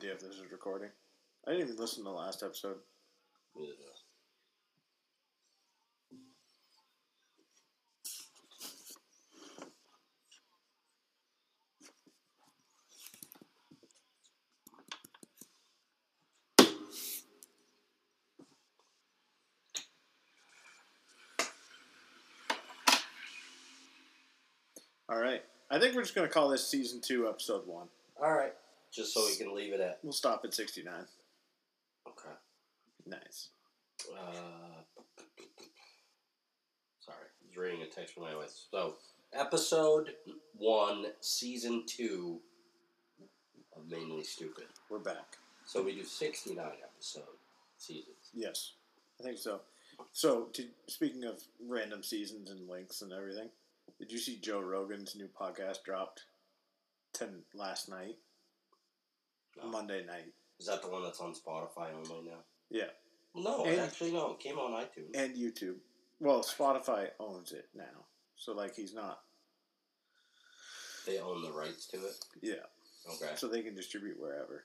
idea if this is recording. I didn't even listen to the last episode. Yeah. All right. I think we're just going to call this season two, episode one. All right. Just so we can leave it at. We'll stop at 69. Okay. Nice. Uh, sorry, I was reading a text from my wife. So, episode one, season two of Mainly Stupid. We're back. So we do sixty nine episode seasons. Yes. I think so. So, to, speaking of random seasons and links and everything, did you see Joe Rogan's new podcast dropped ten last night? No. Monday night. Is that the one that's on Spotify only now? Yeah. No, And- actually no. It came on iTunes. And YouTube. Well, Spotify owns it now. So, like, he's not. They own the rights to it. Yeah. Okay. So they can distribute wherever.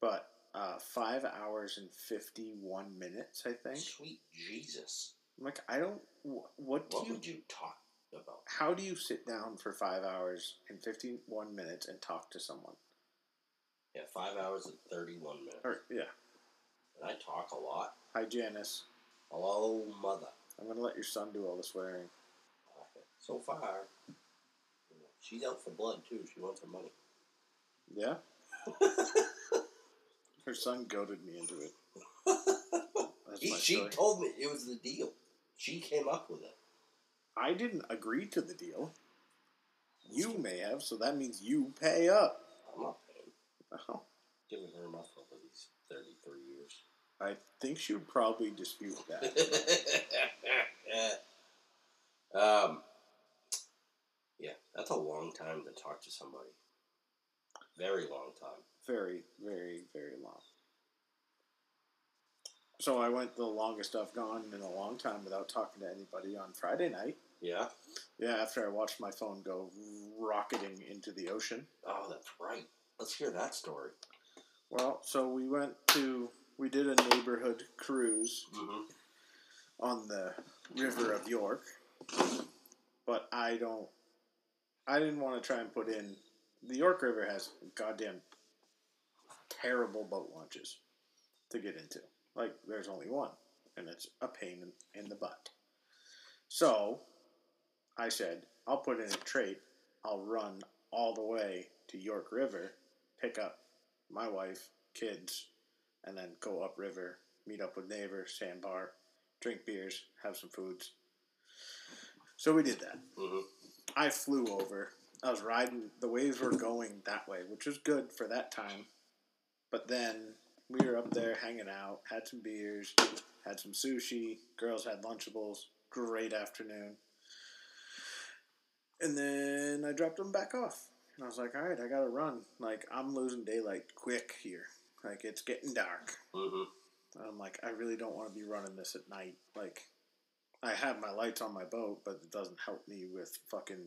But uh, five hours and 51 minutes, I think. Sweet Jesus. I'm like, I don't. wh- What do What you. would you talk about? How do you sit down for five hours and 51 minutes and talk to someone? Yeah, five hours and thirty one minutes. Or, yeah. And I talk a lot. Hi, Janice. Hello, mother. I'm going to let your son do all the swearing. So far, she's out for blood too. She wants her money. Yeah? Her son goaded me into it. He, she story. told me it was the deal. She came up with it. I didn't agree to the deal. You may have, so that means you pay up. I'm not. Oh. Giving her enough over these 33 years. I think she would probably dispute that. um, yeah, that's a long time to talk to somebody. Very long time. very, very, very long. So I went the longest I've gone in a long time without talking to anybody on Friday night. Yeah? Yeah, after I watched my phone go rocketing into the ocean. Oh, that's right. Let's hear that story. Well, so we went to, we did a neighborhood cruise Mm-hmm. on the river of York, but I don't, I didn't want to try and put in, the York River has goddamn terrible boat launches to get into. Like, there's only one, and it's a pain in, in the butt. So, I said, I'll put in a trait, I'll run all the way to York River, pick up my wife, kids, and then go upriver, meet up with neighbors, sandbar, drink beers, have some foods. So we did that. Mm-hmm. I flew over. I was riding. The waves were going that way, which was good for that time. But then we were up there hanging out, had some beers, had some sushi. Girls had Lunchables. Great afternoon. And then I dropped them back off. And I was like, all right, I got to run. Like, I'm losing daylight quick here. Like, it's getting dark. Mm-hmm. And I'm like, I really don't want to be running this at night. Like, I have my lights on my boat, but it doesn't help me with fucking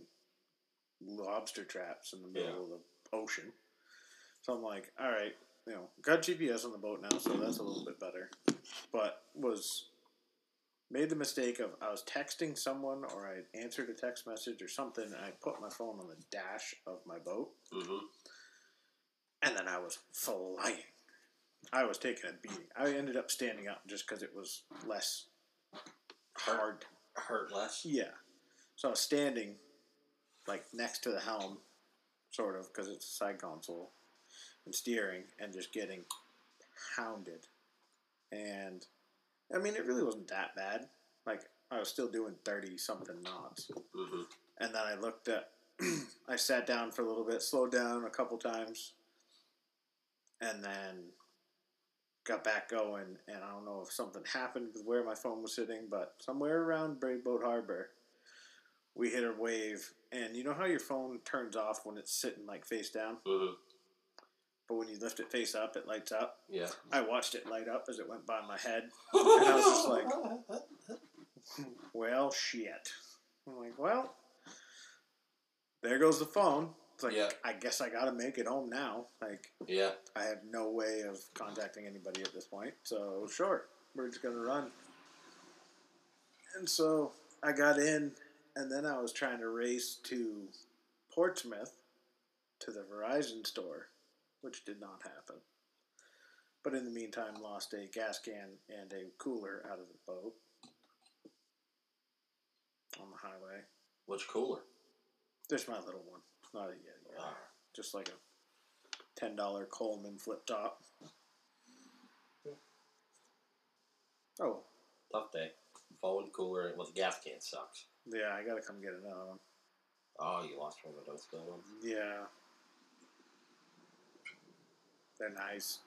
lobster traps in the middle Yeah. of the ocean. So I'm like, all right, you know, got GPS on the boat now, so that's a little bit better. But was made the mistake of I was texting someone or I answered a text message or something, and I put my phone on the dash of my boat, Mm-hmm. and then I was flying. I was taking a beating. I ended up standing up just because it was less hard. Hurt less. Yeah. So I was standing, like next to the helm, sort of, because it's a side console, and steering, and just getting hounded. And I mean, it really wasn't that bad. Like I was still doing thirty something knots. Mm-hmm. And then I looked at, I sat down for a little bit, slowed down a couple times, and then got back going. And I don't know if something happened with where my phone was sitting, but somewhere around Brave Boat Harbor, we hit a wave. And you know how your phone turns off when it's sitting like face down, Mm-hmm. But when you lift it face up, it lights up. Yeah. I watched it light up as it went by my head. And I was just like- Well, shit. I'm like, well, there goes the phone. It's like Yeah. I guess I gotta make it home now. Like Yeah. I have no way of contacting anybody at this point. So sure, we're just gonna run. And so I got in, and then I was trying to race to Portsmouth to the Verizon store, which did not happen. But in the meantime, lost a gas can and a cooler out of the boat on the highway. Which cooler? There's my little one, not a Yeti, Ah. just like a ten dollar Coleman flip top. Oh Tough day. Phone cooler with a gas can sucks. yeah, I gotta come get another one. Oh, you lost one of those good ones. Yeah, they're nice.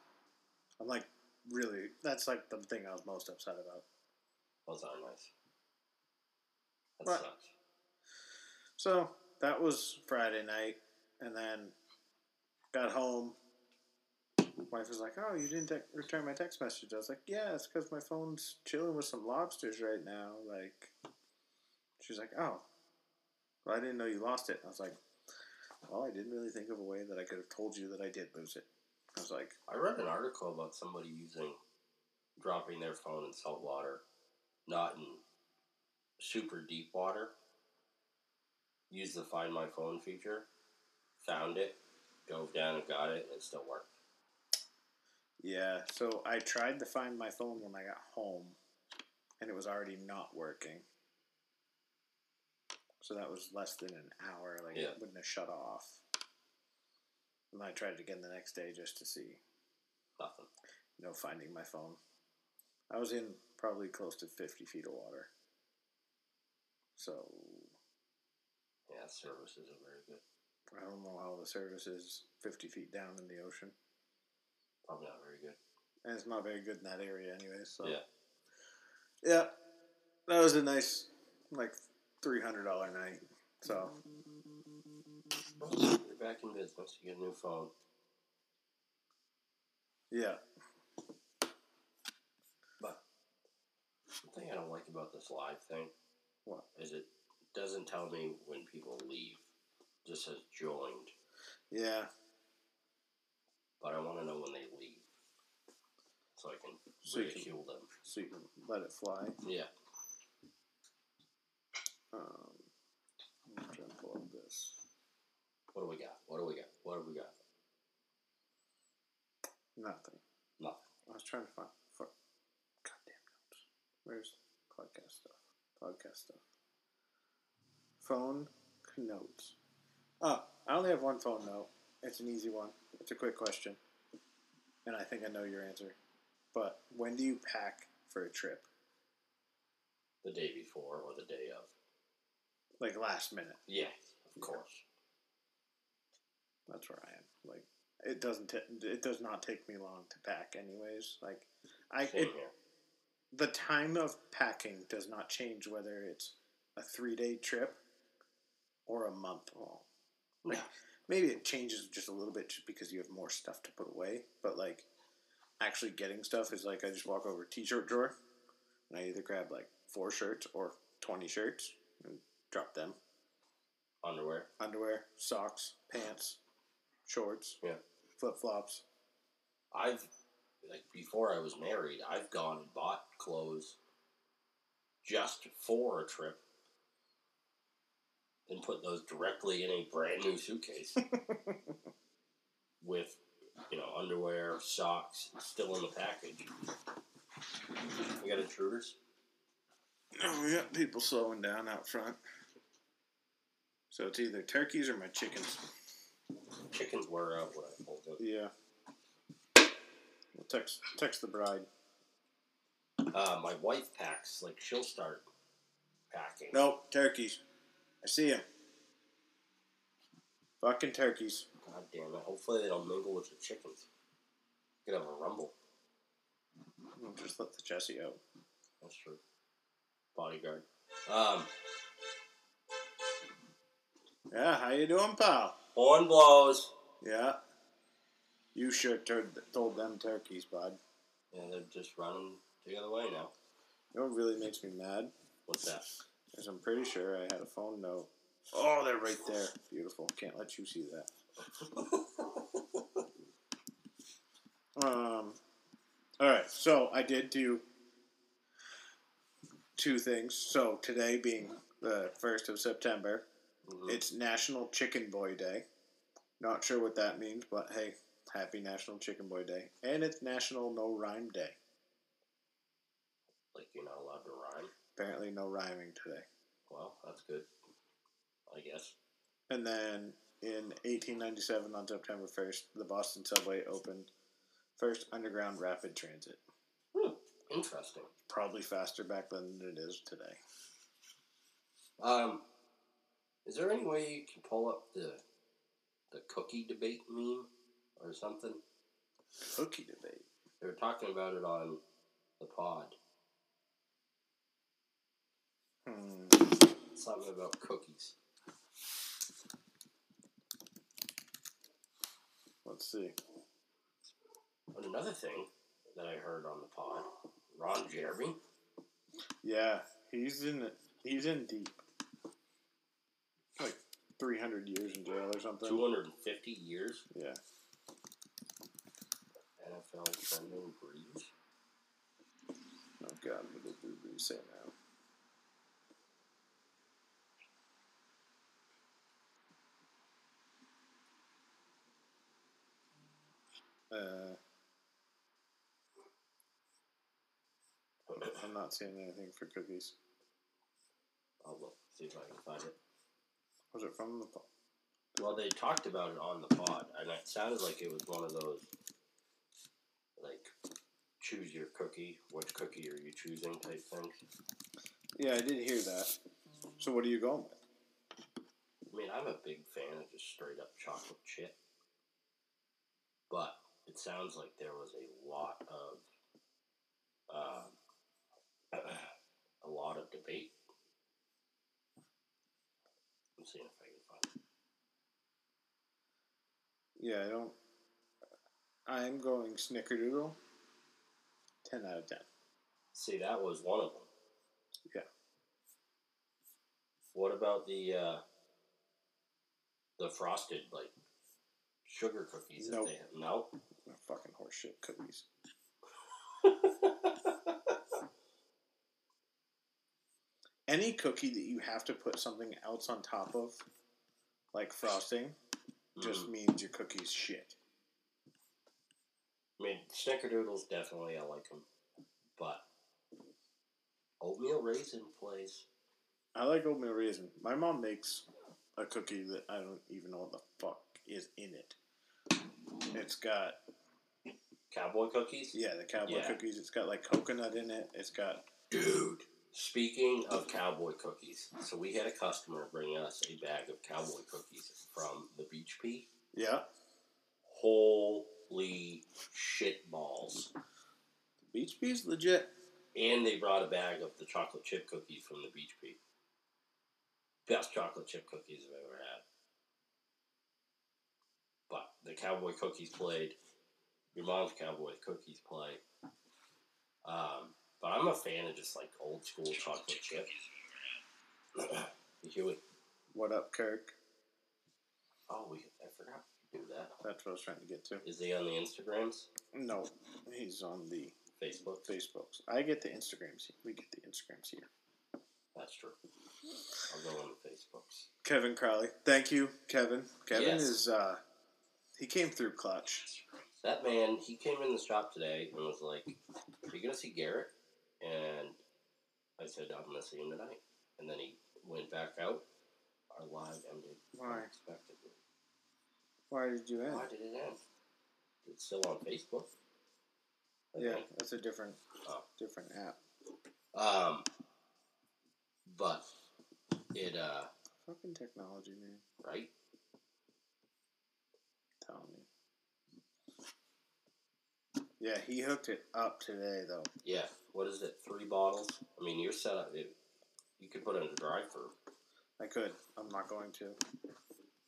I'm like really. That's like the thing I was most upset about. Those are nice. That Right. sucks. So that was Friday night, and then got home. Wife was like, "Oh, you didn't te- return my text message." I was like, "Yeah, it's because my phone's chilling with some lobsters right now." Like, she's like, "Oh, well, I didn't know you lost it." I was like, "Well, I didn't really think of a way that I could have told you that I did lose it." I was like, I read an article about somebody using dropping their phone in salt water, not in super deep water. Used the Find My Phone feature, found it, dove down and got it, and it still worked. "Yeah." So I tried to find my phone when I got home, and it was already not working. So that was less than an hour. Like Yeah. it wouldn't have shut off. And I tried it again the next day just to see, Nothing. know, finding my phone. I was in probably close to fifty feet of water. So Yeah, services are very good. I don't know how the service is fifty feet down in the ocean, Probably not very good. and it's not very good in that area anyway. So Yeah. yeah, that was a nice like three hundred dollar night. So You're back in business. You get a new phone. yeah, But the thing I don't like about this live thing What? is it doesn't tell me when people leave. It just says joined. yeah. But I want to know when they leave. So I can So you can- them. So you can let it fly. Yeah. Um, I'm trying to pull up this. What do we got? What do we got? What do we got? Nothing. Nothing. I was trying to find. For, goddamn notes. Where's podcast stuff? Podcast stuff. Phone notes. Oh, I only have one phone note. It's an easy one. It's a quick question. And I think I know your answer. But when do you pack for a trip? The day before or the day of. Like last minute. Yeah, of course. That's where I am. Like it doesn't. ta it does not take me long to pack, anyways. Like I, it, the time of packing does not change whether it's a three day trip or a month long. No. Maybe it changes just a little bit just because you have more stuff to put away. But like actually getting stuff is like I just walk over t shirt drawer and I either grab like four shirts or twenty shirts and drop them. Underwear. Underwear, socks, pants, shorts, Yeah. flip flops. I've like before I was married, I've gone and bought clothes just for a trip and put those directly in a brand new suitcase with you know underwear, socks still in the package. We got intruders. Oh, we got people slowing down out front. So it's either turkeys or my chickens. Chickens were out when I pulled it. Yeah. We'll text text the bride. Uh, my wife packs like she'll start packing. Nope, turkeys. I see them. Fucking turkeys. God damn it! Hopefully they don't mingle with the chickens. Could have a rumble. We'll just let the Jesse out. That's true. Bodyguard. Um, Yeah, how you doing, pal? Horn blows. Yeah. You sure told, told them turkeys, bud. Yeah, they're just running the other way now. You know what really makes me mad? What's that? Is I'm pretty sure I had a phone note Oh, they're right there. Beautiful. Can't let you see that. Um. All right. So I did do two things. So today being the first of September, Mhm. it's National Chicken Boy Day. Not sure what that means, but hey, happy National Chicken Boy Day, and it's National No Rhyme Day. like you're not allowed to rhyme. Apparently, no rhyming today. Well, that's good. I guess. And then in 1897, on September 1st, the Boston subway opened first underground rapid transit. Hmm. Interesting. Probably faster back then than it is today. Um, is there any way you can pull up the the cookie debate meme or something? Cookie debate. They were talking about it on the pod. Hmm. Something about cookies. Let's see. And another thing that I heard on the pod, Ron Jeremy. Yeah, he's in he's in deep. Like 300 years in jail or something. 250 years. Yeah. NFL trending Brees. Oh God, what did Drew Brees say now? Uh, I'm not seeing anything for cookies. I'll look, see if I can find it. Was it from the? po- Well, they talked about it on the pod, and it sounded like it was one of those, like, choose your cookie, which cookie are you choosing type things. Yeah, I did hear that. So what are you going with? I mean, I'm a big fan of just straight up chocolate chip, but it sounds like there was a lot of, um, a lot of debate. I'm seeing if I can find it. Yeah, I don't. I'm going Snickerdoodle. Ten out of ten. See, that was one of them. Yeah. What about the uh, the frosted like sugar cookies? that they have? No. Oh, fucking horseshit cookies. Any cookie that you have to put something else on top of, like frosting, just Mm. means your cookie's shit. I mean, snickerdoodles definitely I like them, but oatmeal raisin plays. I like oatmeal raisin. My mom makes a cookie that I don't even know what the fuck is in it. It's got Cowboy cookies? yeah the cowboy Yeah. cookies. It's got like coconut in it. It's got Dude. Speaking of cowboy cookies, so we had a customer bring us a bag of cowboy cookies from the Beach Pea. yeah Holy shit balls. Beach Pea's legit. And they brought a bag of the chocolate chip cookies from the Beach Pea. Best chocolate chip cookies I've ever had. But the cowboy cookies played. Your mom's cowboy cookies play. Um, but I'm a fan of just like old school chocolate chip. Huey. What up, Kirk? Oh, we I forgot to do that. That's what I was trying to get to. Is he on the Instagrams? No, he's on the Facebook? Facebooks. I get the Instagrams. We get the Instagrams here. That's true. I'll go on the Facebooks. Kevin Crowley. Thank you, Kevin. Kevin Yes. is uh he came through clutch. That man, he came in the shop today and was like, Are you going to see Garrett? And I said, I'm going to see him tonight. And then he went back out. Our live ended Why? unexpectedly. Why did you end? Why did it end? It's still on Facebook. I Yeah, think. that's a different Oh. different app. Um, but it, uh, Fucking technology, man. right? Tell me. Yeah, he hooked it up today though. Yeah. What is it? Three bottles? I mean, you're set up. It, you could put it in a drive through. I could. I'm not going to.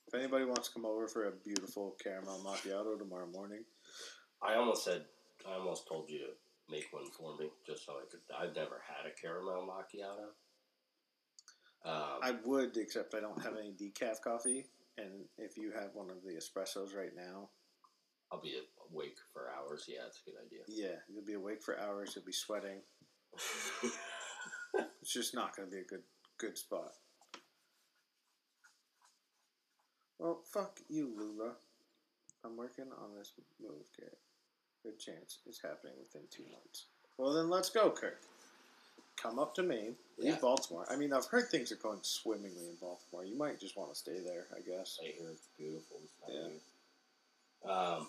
If anybody wants to come over for a beautiful caramel macchiato tomorrow morning, I almost said, I almost told you to make one for me just so I could. I've never had a caramel macchiato. Um, I would, except I don't have any decaf coffee. And if you have one of the espressos right now, I'll be awake for hours. Yeah, it's a good idea. yeah, you'll be awake for hours. You'll be sweating. It's just not going to be a good good spot. Well, fuck you, Lula. I'm working on this move, Garrett. Good chance it's happening within two months. Well, then let's go, Kirk. Come up to Maine, leave Yeah. Baltimore. I mean, I've heard things are going swimmingly in Baltimore. You might just want to stay there, I guess. I hear it's beautiful time Yeah. year. Um,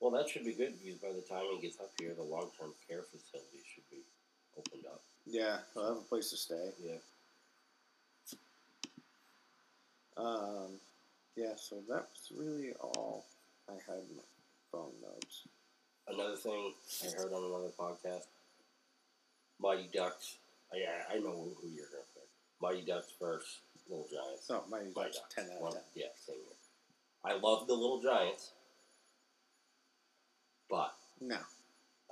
well, that should be good because by the time he gets up here, the long term care facility should be opened up. Yeah, I'll have a place to stay. Yeah. Um, yeah, so that's really all I had in my phone notes. Another thing I heard on another podcast Mighty Ducks. I, I know who you're going to pick. Mighty Ducks versus Little Giants. No, my Mighty Ducks, Ducks. 10 out of 10. Yeah, same here. I love the Little Giants, but No.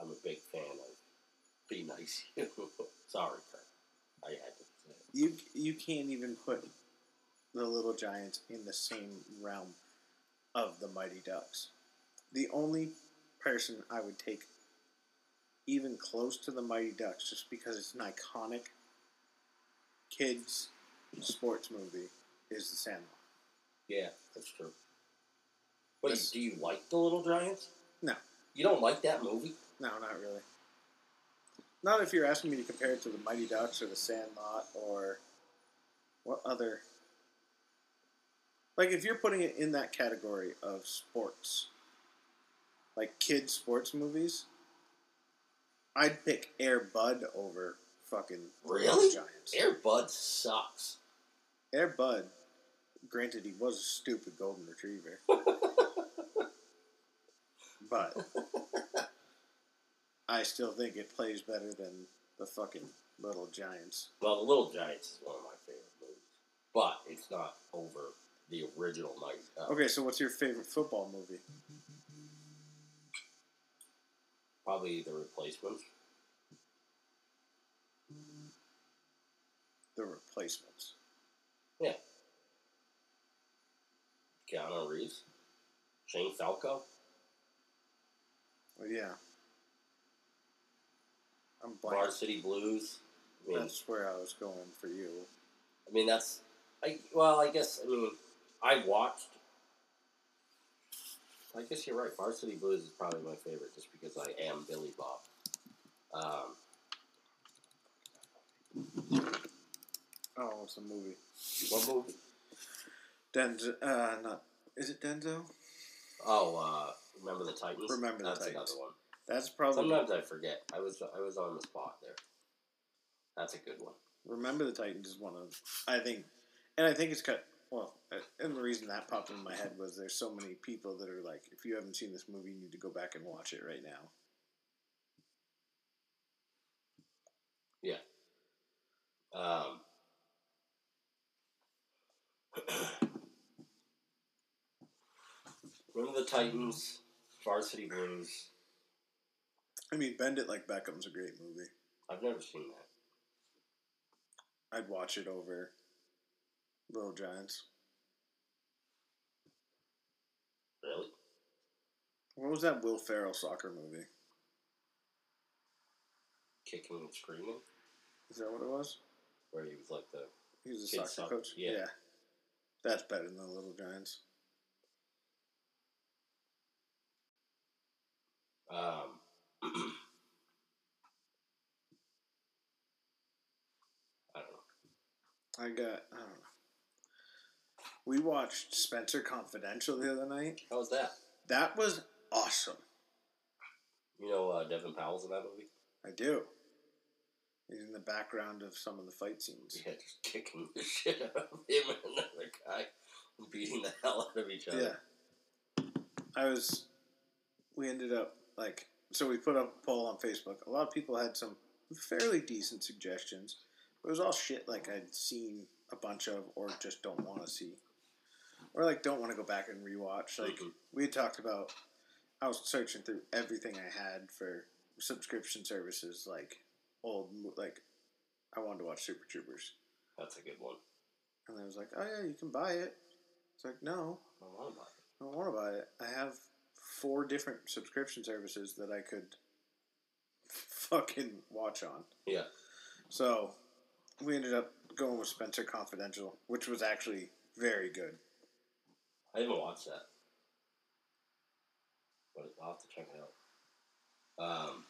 I'm a big fan of Be Nice. Sorry, Kurt. I had to say it. You you can't even put the Little Giants in the same realm of the Mighty Ducks. The only person I would take even close to the Mighty Ducks, just because it's an iconic kids sports movie, is The Sandlot. Yeah, that's true. But Yes. do you like the Little Giants? No. You don't like that movie? No, not really. Not if you're asking me to compare it to the Mighty Ducks or the Sandlot or what other. Like, if you're putting it in that category of sports, like kids' sports movies, I'd pick Air Bud over fucking Really? Giants. Air Bud sucks. Air Bud, granted, he was a stupid golden retriever, but I still think it plays better than the fucking Little Giants. Well, The Little Giants is one of my favorite movies, but it's not over the original Mighty Ducks. Uh, okay, so what's your favorite football movie? Probably The Replacements. The Replacements. Yeah. Keanu Reeves. Shane Falco. Well, yeah. I'm blank. Varsity Blues. I mean, That's where I was going for you. I mean that's. I well, I guess I mean I watched. I guess you're right. Varsity Blues is probably my favorite, just because I am Billy Bob. Um, Oh, what's the movie? what movie? Denzel. Uh, not. Is it Denzel? Oh, uh, Remember the Titans. Remember the That's Titans. another one. That's probably. Sometimes I forget. I was I was on the spot there. That's a good one. Remember the Titans is one of I think, and I think it's cut. Well, uh, and the reason that popped in my head was there's so many people that are like, if you haven't seen this movie, you need to go back and watch it right now. Yeah. Um, Remember the Titans, Varsity Blues. I mean, Bend It Like Beckham's a great movie. I've never seen that. I'd watch it over Little Giants. Really? What was that Will Ferrell soccer movie? Kicking and screaming, Is that what it was? where he was like the He was a soccer soccer, coach. yeah. That's better than the Little Giants. Um. I don't know. I got. I don't know. We watched Spencer Confidential the other night. How was that? That was awesome. You know uh, Devin Powell's in that movie? I do. He's in the background of some of the fight scenes. Yeah, just kicking the shit out of him and another guy, beating the hell out of each other. Yeah. I was. We ended up like so. We put up a poll on Facebook. A lot of people had some fairly decent suggestions. But it was all shit like I'd seen a bunch of, or just don't want to see, or like don't want to go back and rewatch. Like Mhm. we had talked about. I was searching through everything I had for subscription services, like old, like I wanted to watch Super Troopers. That's a good one. And I was like, oh yeah, you can buy it. It's like, no, I don't want to buy it. I don't want to buy it. I have four different subscription services that I could fucking watch on. Yeah. So we ended up going with Spencer Confidential, which was actually very good. I haven't watched that. But I'll have to check it out. Um,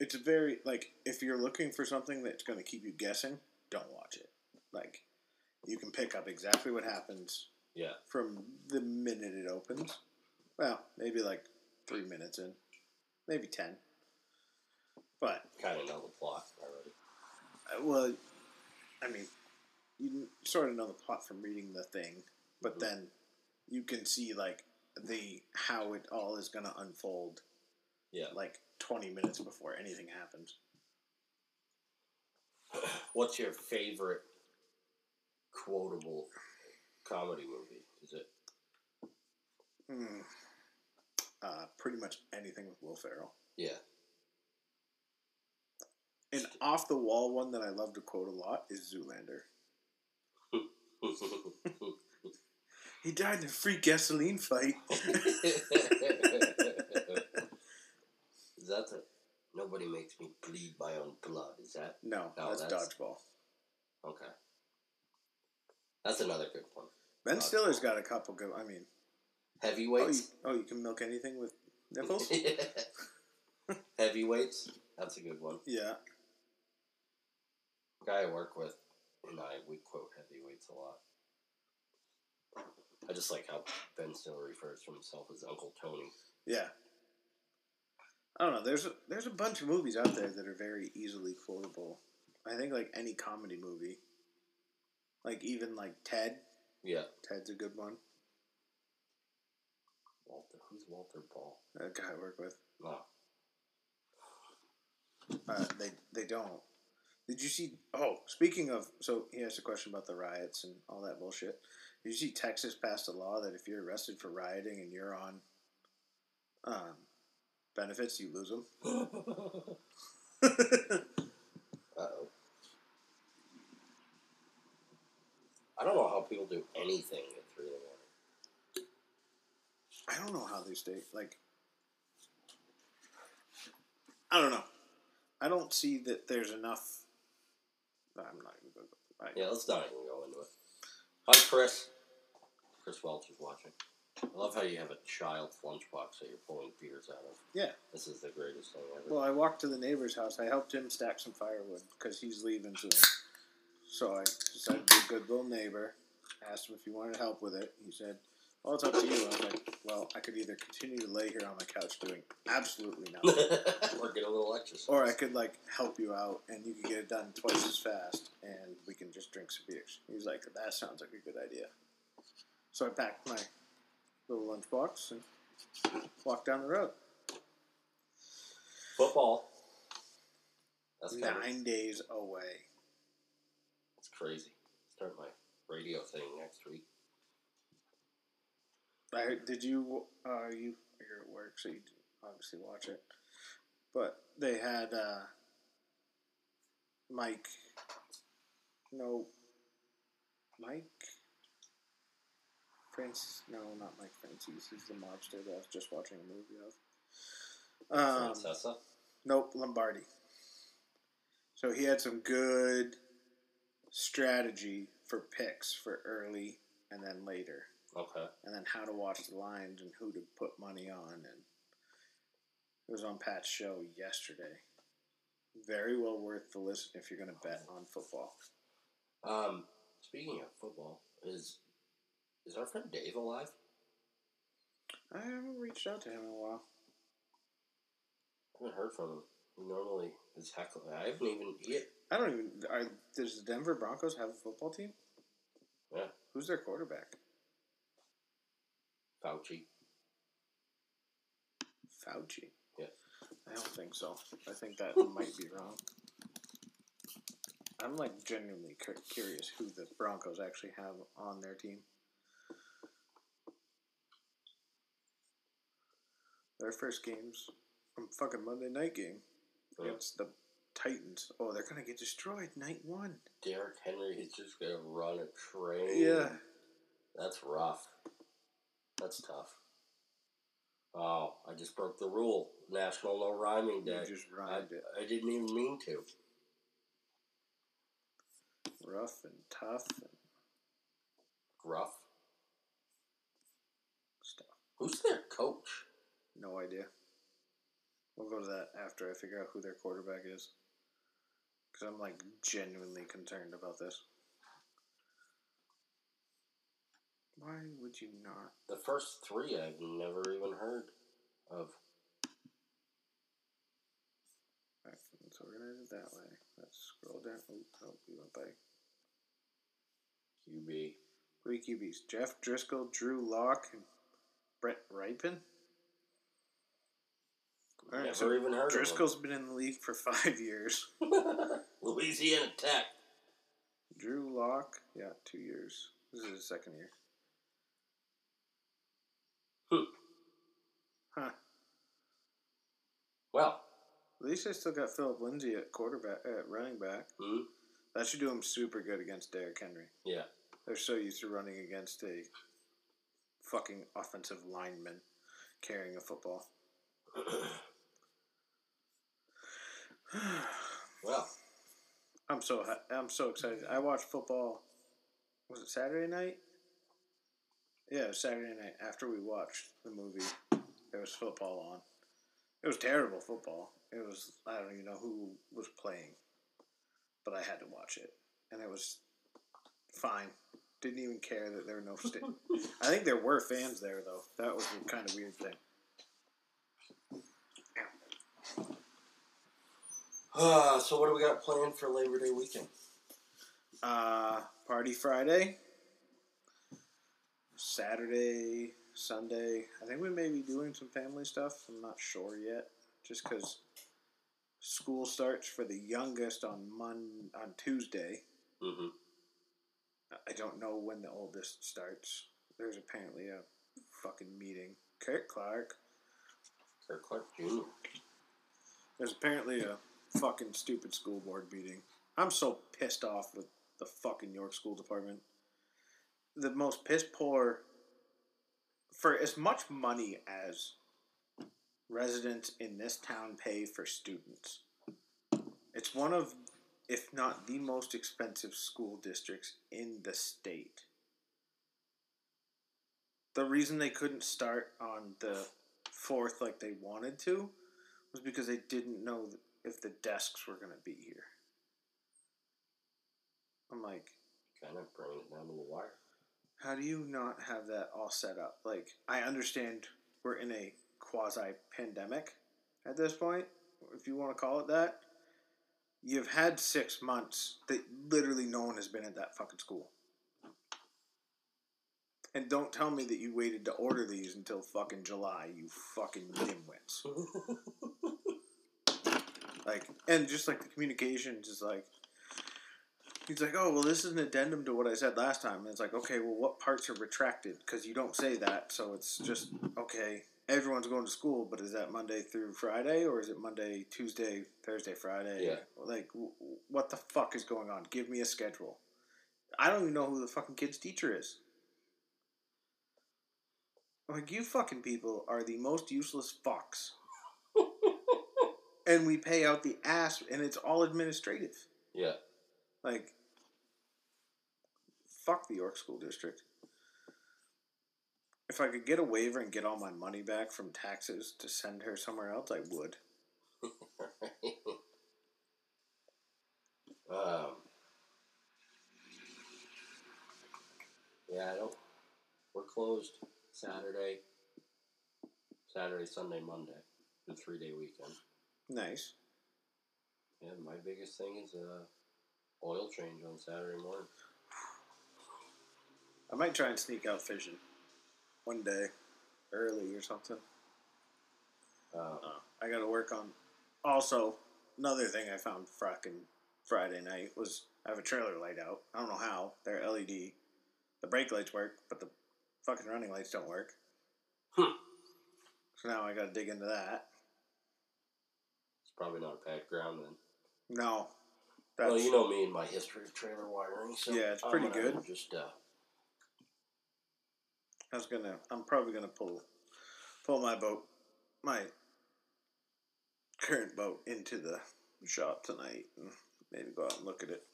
It's a very like if you're looking for something that's going to keep you guessing, don't watch it. Like you can pick up exactly what happens yeah. from the minute it opens. Well, maybe like three minutes in, maybe ten. But Kind of know the plot already. uh, well, I mean, you sort of know the plot from reading the thing, but Mhm. then you can see like the how it all is going to unfold Yeah. like twenty minutes before anything happens. What's your favorite quotable comedy movie? Is it? Hmm. Uh, pretty much anything with Will Ferrell. Yeah. An off the wall one that I love to quote a lot is Zoolander. He died in a free gasoline fight. is that the nobody makes me bleed my own blood? Is that No, No, that's, that's- dodgeball. okay? That's another good one. Ben Stiller's got a couple good. I mean, oh you, Heavyweights. oh, you can milk anything with nipples. Heavyweights. That's a good one. yeah, guy I work with and I we quote heavyweights a lot. I just like how Ben Stiller refers to himself as Uncle Tony. yeah. I don't know. There's a, there's a bunch of movies out there that are very easily quotable. I think like any comedy movie, like even like Ted. Yeah, Ted's a good one. Walter. Who's Walter Paul? A guy I work with. No. Uh, they they don't. Did you see? Oh, speaking of, so he asked a question about the riots and all that bullshit. Did you see Texas passed a law that if you're arrested for rioting and you're on um, benefits, you lose them? Uh oh. I don't know how people do anything at three in the morning. I don't know how they stay. Like, I don't know. I don't see that there's enough. I'm not even going to. Yeah, let's not even go into it. Hi, Chris. Chris Welch is watching. I love how you have a child's lunchbox that you're pulling beers out of. Yeah. This is the greatest thing ever. Well, I walked to the neighbor's house. I helped him stack some firewood because he's leaving soon. So I decided to be a good little neighbor. Asked him if he wanted help with it. He said, "Well, it's up to you." I was like, "Well, I could either continue to lay here on my couch doing absolutely nothing, or get a little exercise. or I could like help you out and you could get it done twice as fast, and we can just drink some beers." He was like, "That sounds like a good idea." So I packed my little lunchbox and walked down the road. Football. That's Nine days away. it's crazy. Start my radio thing next week. I heard, did you uh you you're at work so you obviously watch it, but they had uh Mike. No. Mike. Francis. No, not Mike Francis. He's the mobster that I was just watching a movie of. Um, Francesa. Nope, Lombardi. So he had some good strategy for picks for early and then later Okay. and then how to watch the lines and who to put money on and it was on Pat's show yesterday. Very well worth the listen if you're going to bet on football. Um, speaking of football, is is our friend Dave alive? I haven't reached out to him in a while. I haven't heard from him. Normally is heckling. I haven't even. He, I don't even. Are, does the Denver Broncos have a football team? Yeah. Who's their quarterback? Fauci. Fauci. Yeah. I don't think so. I think that might be wrong. I'm like genuinely curious who the Broncos actually have on their team. Their first game's from fucking Monday night game Against the Titans. Oh, they're gonna get destroyed night one. Derrick Henry is just gonna run a train. Yeah. That's rough. That's tough. Oh, I just broke the rule. National No Rhyming You Day. just I, it. I didn't even mean to. Rough and tough and Gruff. stuff. Who's their coach? No idea. We'll go to that after I figure out who their quarterback is. Because I'm like genuinely concerned about this. Why would you not? The first three I've never even heard of. Alright, let's organize it that way. Let's scroll down. Oh, oh we went by QB. three QBs Jeff Driskel, Drew Lock, and Brett Rypien. All right, never so even heard Driskel's been in the league for five years. Louisiana Tech. Drew Lock, yeah, two years. This is his second year. Hmm. Huh. Well, At least I still got Phillip Lindsay at quarterback, at running back. hmm, That should do him super good against Derrick Henry. yeah. They're so used to running against a fucking offensive lineman carrying a football. well, I'm so I'm so excited. I watched football. Was it Saturday night? Yeah, it was Saturday night after we watched the movie. There was football on. It was terrible football. It was I don't even know who was playing, but I had to watch it, and it was fine. Didn't even care that there were no. I think there were fans there though. That was the kind of weird thing. Uh, so what do we got planned for Labor Day weekend? Uh, party Friday, Saturday, Sunday. I think we may be doing some family stuff. I'm not sure yet, just because school starts for the youngest on Mon on Tuesday. Mm-hmm. I don't know when the oldest starts. There's apparently a fucking meeting. Kurt Clark. Kirk Clark Jr. There's apparently a fucking stupid school board meeting. I'm so pissed off with the fucking York School Department. The most piss poor. For as much money as residents in this town pay for students, it's one of, if not the most expensive school districts in the state. The reason they couldn't start on the fourth like they wanted to was because they didn't know if the desks were going to be here. I'm like, Kind of bringing it down to the wire. how do you not have that all set up? Like, I understand we're in a quasi pandemic at this point, if you want to call it that. You've had six months that literally no one has been at that fucking school. And don't tell me that you waited to order these until fucking July, you fucking dimwits. Like, and just like the communications is like, he's like, oh, well, this is an addendum to what I said last time. And it's like, okay, well, what parts are retracted? Because you don't say that. So it's just, okay, everyone's going to school, but is that Monday through Friday or is it Monday, Tuesday, Thursday, Friday? Yeah. Like, w- what the fuck is going on? Give me a schedule. I don't even know who the fucking kid's teacher is. Like, you fucking people are the most useless fucks. And we pay out the ass, and it's all administrative. yeah. Like, fuck the York School District. If I could get a waiver and get all my money back from taxes to send her somewhere else, I would. um, yeah, I don't. We're closed Saturday, Saturday, Sunday, Monday. The three day weekend. Nice. Yeah, my biggest thing is a oil change on Saturday morning. I might try and sneak out fishing one day early or something. Uh, Uh, I got to work on. Also, another thing I found fracking Friday night was I have a trailer light out. I don't know how. They're LED. The brake lights work, but the fucking running lights don't work. Hmm. So now I got to dig into that. Probably not a packed ground then. No. That's, well, you know me and my history of trailer wiring. So Yeah, it's pretty good. Just uh, I was gonna. I'm probably gonna pull pull my boat, my current boat, into the shop tonight and maybe go out and look at it.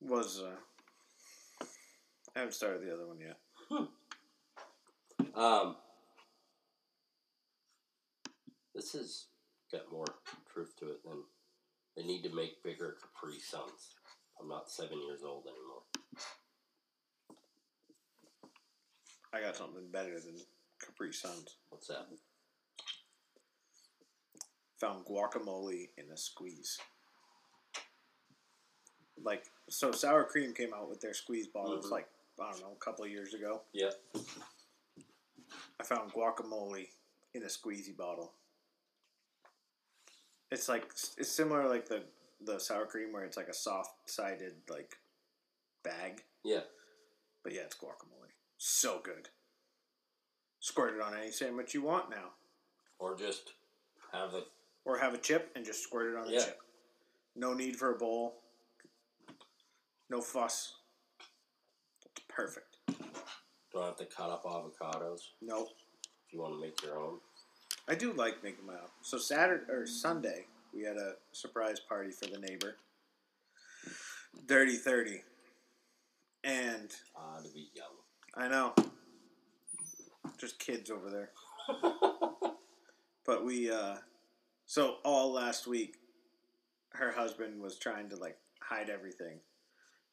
Was uh, I haven't started the other one yet. um, this has got more truth to it than they need to make bigger Capri Suns. I'm not seven years old anymore. I got something better than Capri Suns. What's that? Found guacamole in a squeeze. Like so, sour cream came out with their squeeze bottles Mhm. like I don't know a couple of years ago. Yeah. I found guacamole in a squeezy bottle. It's like it's similar like the the sour cream where it's like a soft sided like bag, Yeah. but yeah, it's guacamole. So good. Squirt it on any sandwich you want now, Or just have it. or have a chip and just squirt it on the chip. No need for a bowl. No fuss. It's perfect. Don't have to cut up avocados Nope. if you want to make your own. I do like making my own. So Saturday or Sunday, we had a surprise party for the neighbor. Dirty thirty. And Ah, to be young. I know. Just kids over there. But we uh so all last week her husband was trying to like hide everything.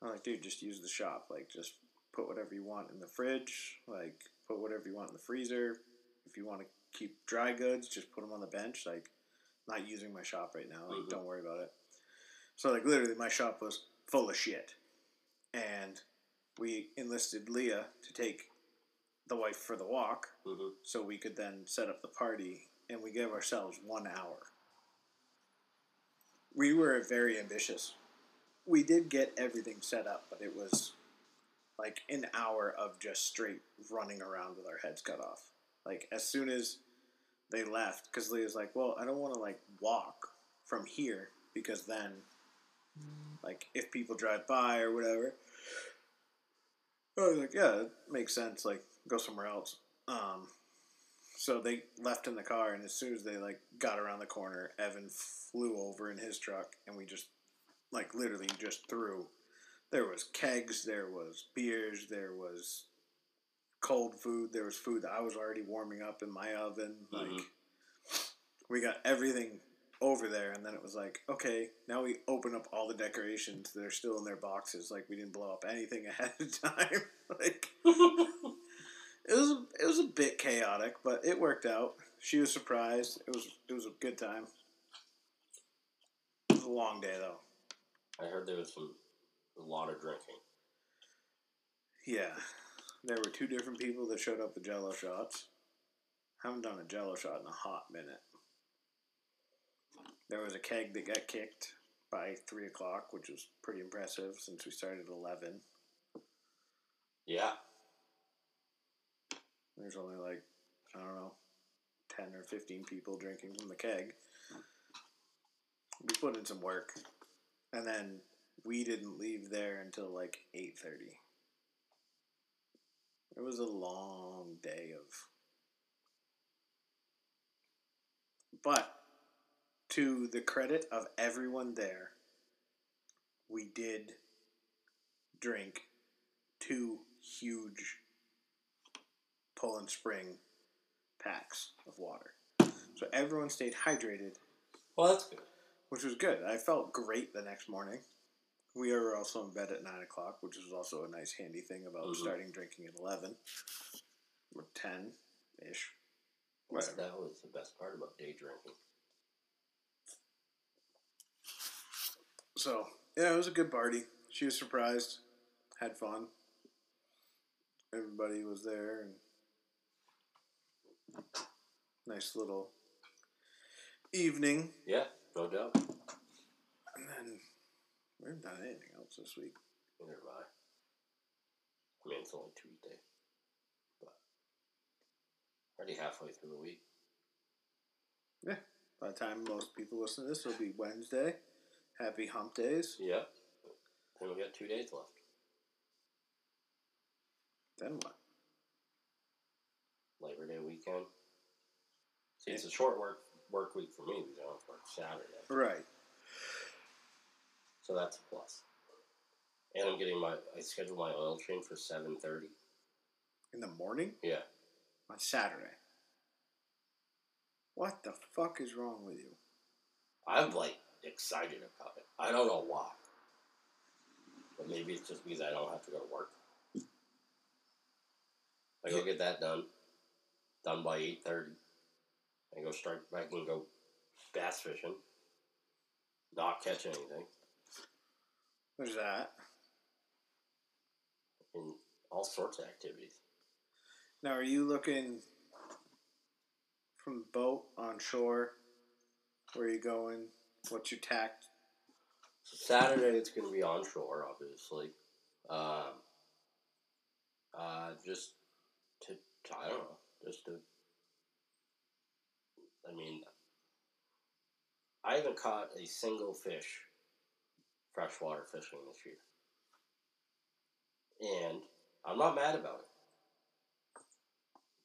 I'm like, dude, just use the shop. Like just put whatever you want in the fridge, like put whatever you want in the freezer. If you want to keep dry goods, just put them on the bench. Like not using my shop right now. Like Mhm. don't worry about it. So like literally my shop was full of shit. And we enlisted Leah to take the wife for the walk hmm so we could then set up the party and we gave ourselves one hour. We were very ambitious. We did get everything set up, but it was like an hour of just straight running around with our heads cut off. Like as soon as they left, because Leah's like, "Well, I don't want to like walk from here because then, like, if people drive by or whatever." I was like, "Yeah, it makes sense. Like, go somewhere else." Um, so they left in the car, and as soon as they like got around the corner, Evan flew over in his truck, and we just like literally just threw. There was kegs, there was beers, there was cold food, there was food that I was already warming up in my oven. Like Mhm. we got everything over there, and then it was like, okay, now we open up all the decorations that are still in their boxes. Like we didn't blow up anything ahead of time. like it was it was a bit chaotic, but it worked out. She was surprised. It was it was a good time. It was a long day though. I heard there was some a lot of drinking. Yeah, there were two different people that showed up with Jello shots. Haven't done a Jello shot in a hot minute. There was a keg that got kicked by three o'clock, which was pretty impressive since we started at eleven. Yeah. There's only like I don't know, ten or fifteen people drinking from the keg. We put in some work, and then we didn't leave there until like eight thirty. It was a long day of, but to the credit of everyone there, we did drink two huge Poland Spring packs of water. So everyone stayed hydrated, Well, that's good. which was good. I felt great the next morning. We are also in bed at 9 o'clock, which is also a nice handy thing about Mhm. starting drinking at 11 or 10 ish. That was the best part about day drinking. So, yeah, it was a good party. She was surprised, had fun. Everybody was there, and nice little evening. Yeah, no doubt. We haven't done anything else this week. Neither have I. I mean, it's only Tuesday. But already halfway through the week. Yeah. By the time most people listen to this, it'll be Wednesday. Happy Hump Days. Yep. Then we got two days left. Then what? Labor Day weekend. See, it's a short work work week for me because I don't work Saturday. Right. So that's a plus. And I'm getting my I scheduled my oil train for seven thirty. In the morning Yeah. on Saturday. What the fuck is wrong with you? I'm like excited about it. I don't know why. But maybe it's just because I don't have to go to work. I go get that done. Done by eight thirty. I go straight back and go bass fishing. Not catch anything. There's that. And all sorts of activities. Now, are you looking from boat on shore? Where are you going? What's your tact? So Saturday it's going to be on shore, obviously. Um, uh, just to, I don't know, just to. I mean, I haven't caught a single fish freshwater fishing this year, and I'm not mad about it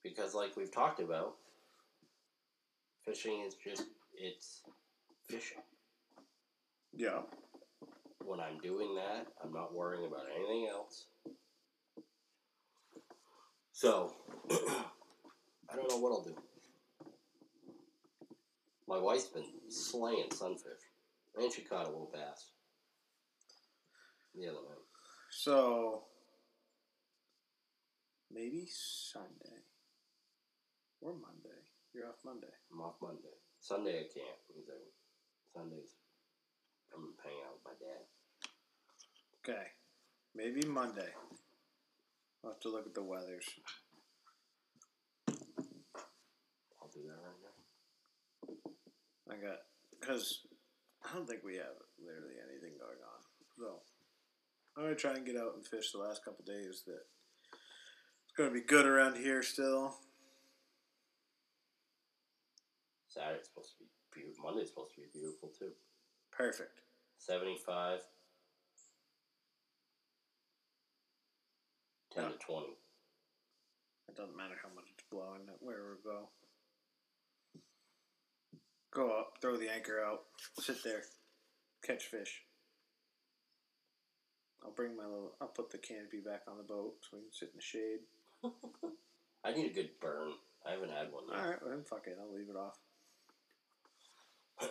because, like we've talked about, fishing is just it's fishing Yeah. when I'm doing that, I'm not worrying about anything else. So, I don't know what I'll do. My wife's been slaying sunfish, and she caught a little bass So maybe Sunday or Monday. You're off Monday. I'm off Monday. Sunday I can't because I, Sundays I'm hanging out with my dad. Okay. Maybe Monday. I'll have to look at the weathers. I'll do that right now. I got because I don't think we have literally anything going on. So I'm gonna try and get out and fish the last couple days. That it's gonna be good around here still. Saturday's supposed to be beautiful. Monday's supposed to be beautiful too. Perfect. 75 10 to 20 It doesn't matter how much it's blowing. Where we go. Go up, throw the anchor out, sit there, catch fish. I'll bring my little. I'll put the canopy back on the boat so we can sit in the shade. i need a good burn i haven't had one All yet right, well, then fuck it. I'll leave it off.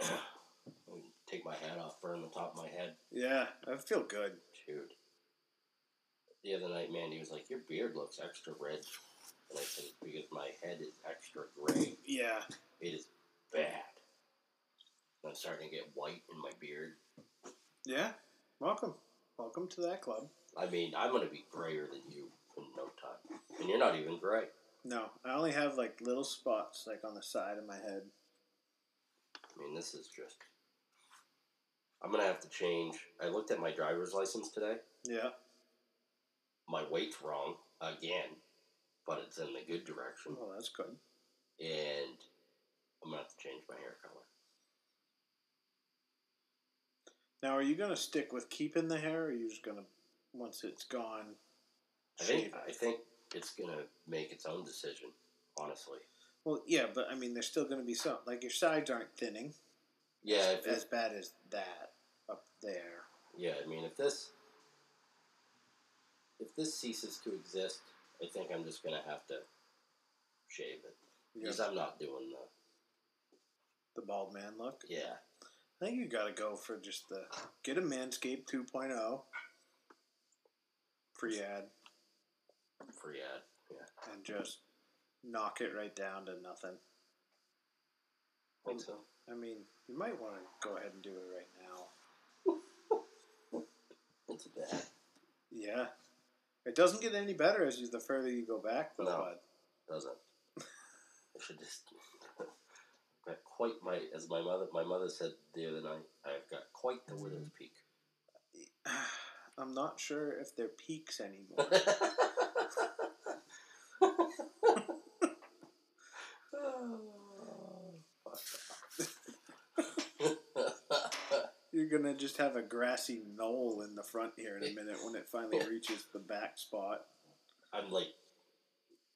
Take my hat off burn the top of my head Yeah, I feel good. dude the other night mandy was like your beard looks extra red and i said because my head is extra gray Yeah, it is bad i'm starting to get white in my beard yeah. Welcome, welcome to that club. i mean i'm going to be grayer than you in no time and you're not even gray No, I only have like little spots like on the side of my head. I mean, this is just. I'm gonna have to change. I looked at my driver's license today. Yeah. My weight's wrong again, but it's in the good direction. Well, that's good. And I'm gonna have to change my hair color. Now, are you gonna stick with keeping the hair, or are you just gonna once it's gone? I think it? I think it's gonna make its own decision. Honestly, Well, yeah, but I mean, there's still gonna be some like your sides aren't thinning yeah. If as bad as that up there. yeah, I mean, if this if this ceases to exist, I think I'm just gonna have to shave it because I'm not doing the the bald man look. yeah. I think you gotta go for just the get a Manscaped 2.0 free ad Free ad, yeah. and just knock it right down to nothing. Think so. I mean, you might want to go ahead and do it right now. It's bad. Yeah. It doesn't get any better as you the further you go back, though. No. bud. doesn't. I should just got quite my as my mother my mother said the other night. I've got quite the widow's mm-hmm. peak. I'm not sure if they're peaks anymore. You're gonna just have a grassy knoll in the front here in a minute when it finally reaches the back spot. I'm like,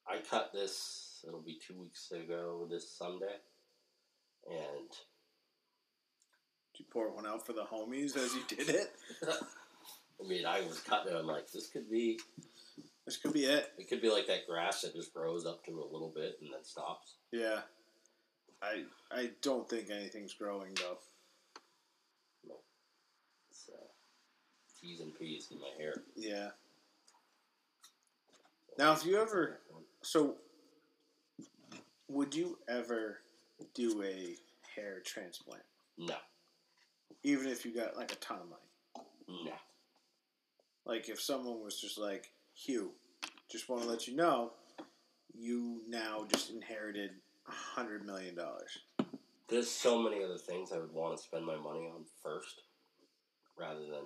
I cut this. It'll be two weeks ago this Sunday, and Did you pour one out for the homies as you did it? I mean, I was cutting it. I'm like, this could be. This could be it. It could be like that grass that just grows up to a little bit and then stops. Yeah. I I don't think anything's growing though. It's uh, T's and P's in my hair. Yeah. Now, if you ever so, would you ever do a hair transplant, No, even if you got like a ton of money? no. Like if someone was just like, Hugh, just want to let you know, you now just inherited a hundred million dollars. There's so many other things I would want to spend my money on first, rather than.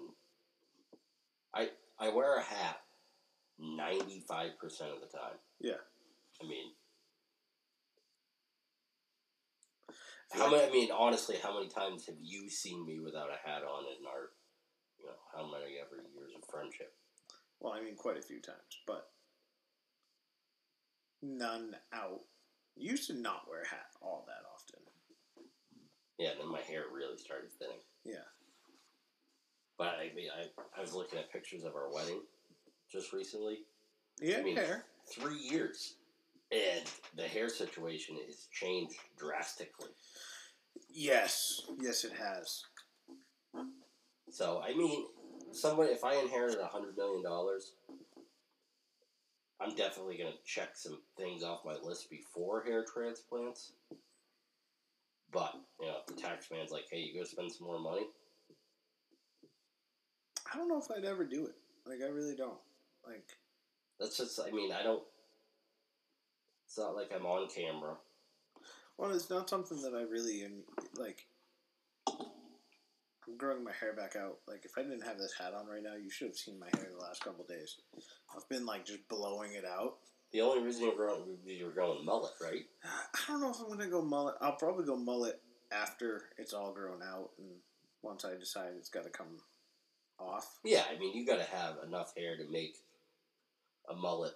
I I wear a hat ninety five percent of the time. Yeah. I mean, how many? I mean, honestly, how many times have you seen me without a hat on in our, you know, how many ever years of friendship? Well, I mean, quite a few times, but none out. You used to not wear a hat all that often. Yeah, and then my hair really started thinning. Yeah. But I mean, I, I was looking at pictures of our wedding just recently. Yeah, I mean, hair. Three years. And the hair situation has changed drastically. Yes, yes, it has. So, I mean, somebody, if I inherited a $100 million, I'm definitely going to check some things off my list before hair transplants. But, you know, if the tax man's like, hey, you go spend some more money, I don't know if I'd ever do it. Like, I really don't. Like, that's just, I mean, I don't, it's not like I'm on camera. well, it's not something that I really am like. I'm growing my hair back out. Like, if I didn't have this hat on right now, you should have seen my hair the last couple days. I've been like just blowing it out. The only reason you're growing, you're growing mullet, right? I don't know if I'm gonna go mullet. I'll probably go mullet after it's all grown out, and once I decide it's got to come off. Yeah, I mean, you got to have enough hair to make a mullet.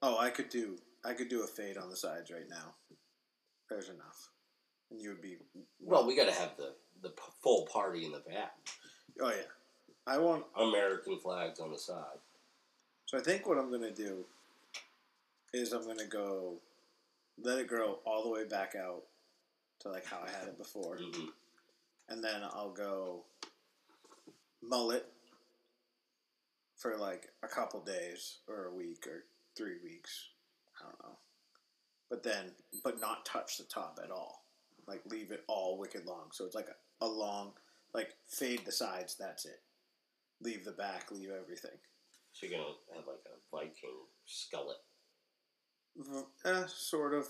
Oh, I could do I could do a fade on the sides right now. There's enough, and you would be. Well, we got to have the the p- full party in the back. Oh yeah, I want. American flags on the side. So I think what I'm gonna do is I'm gonna go let it grow all the way back out to like how I had it before, hmm and then I'll go mullet for like a couple days or a week or three weeks. I don't know. But then, but not touch the top at all. Like leave it all wicked long. So it's like a, a long, like fade the sides. That's it. Leave the back. Leave everything. So you're gonna have like a Viking skullet. V- Eh, sort of.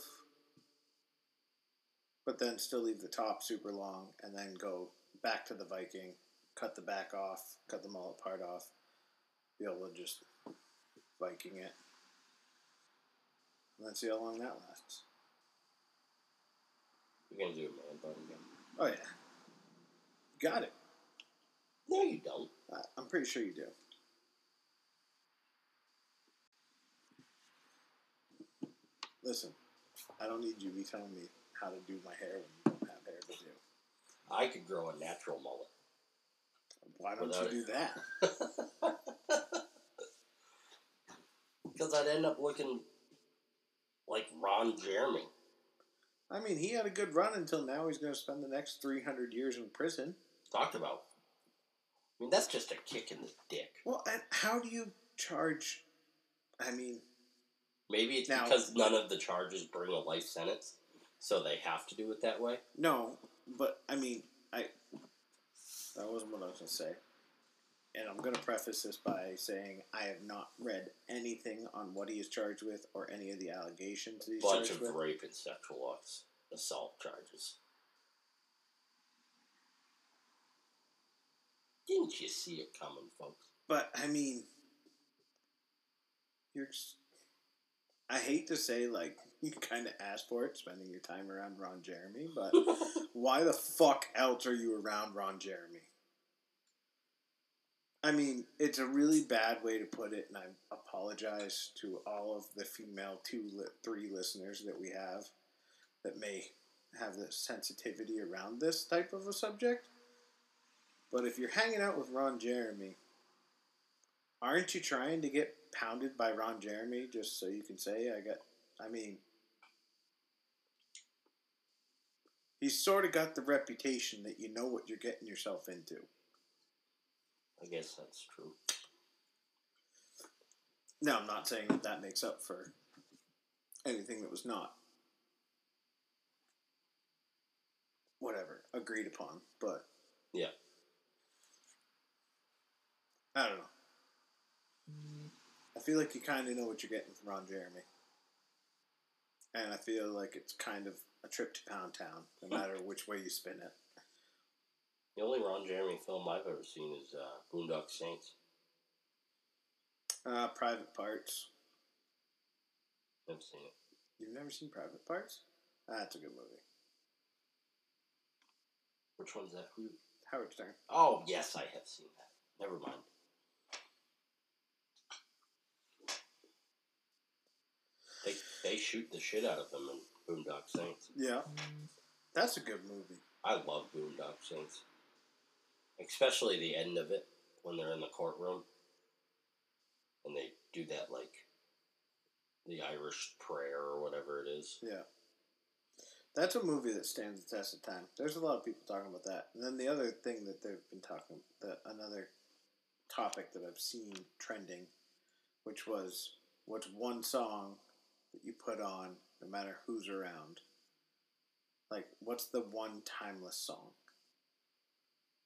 But then still leave the top super long, and then go back to the Viking, cut the back off, cut the mullet part off, be able to just Viking it. Then see how long that lasts. You're gonna do a man bun again. Oh yeah, got it. No, you don't. I- I'm pretty sure you do. Listen, I don't need you to be telling me how to do my hair when you don't have hair to do. I could grow a natural mullet. Why don't Without- you do that? Because I'd end up looking like Ron Jeremy. I mean, he had a good run until now. He's going to spend the next 300 years in prison. Talked about. I mean, that's just a kick in the dick. Well, and how do you charge? I mean, Maybe it's Now- because none of the charges bring a life sentence, so they have to do it that way. no, but I mean, I. That wasn't what I was going to say. And I'm going to preface this by saying I have not read anything on what he is charged with or any of the allegations that he's Bunch of with. rape and sexual ass- assault charges. Didn't you see it coming, folks? But I mean, you're. Just, I hate to say like you kind of asked for it, spending your time around Ron Jeremy, but why the fuck else are you around Ron Jeremy? I mean, it's a really bad way to put it, and I apologize to all of the female two, three listeners that we have that may have the sensitivity around this type of a subject. But if you're hanging out with Ron Jeremy, aren't you trying to get pounded by Ron Jeremy just so you can say, I got, I mean, he's sort of got the reputation that you know what you're getting yourself into. I guess that's true. Now, I'm not saying that that makes up for anything that was not whatever agreed upon, but Yeah. I don't know. I feel like you kind of know what you're getting from Ron Jeremy, and I feel like it's kind of a trip to Pound Town, no matter which way you spin it. The only Ron Jeremy film I've ever seen is uh, Boondock Saints. Uh, Private Parts. Never seen it. You've never seen Private Parts? That's a good movie. Which one's that? Who? Howard Stern. Oh, yes, I have seen that. Never mind. They they shoot the shit out of them in Boondock Saints. Yeah, that's a good movie. I love Boondock Saints, especially the end of it when they're in the courtroom and they do that like the Irish prayer or whatever it is. Yeah. That's a movie that stands the test of time. There's a lot of people talking about that. And then the other thing that they've been talking that another topic that I've seen trending, which was what's one song that you put on no matter who's around? Like what's the one timeless song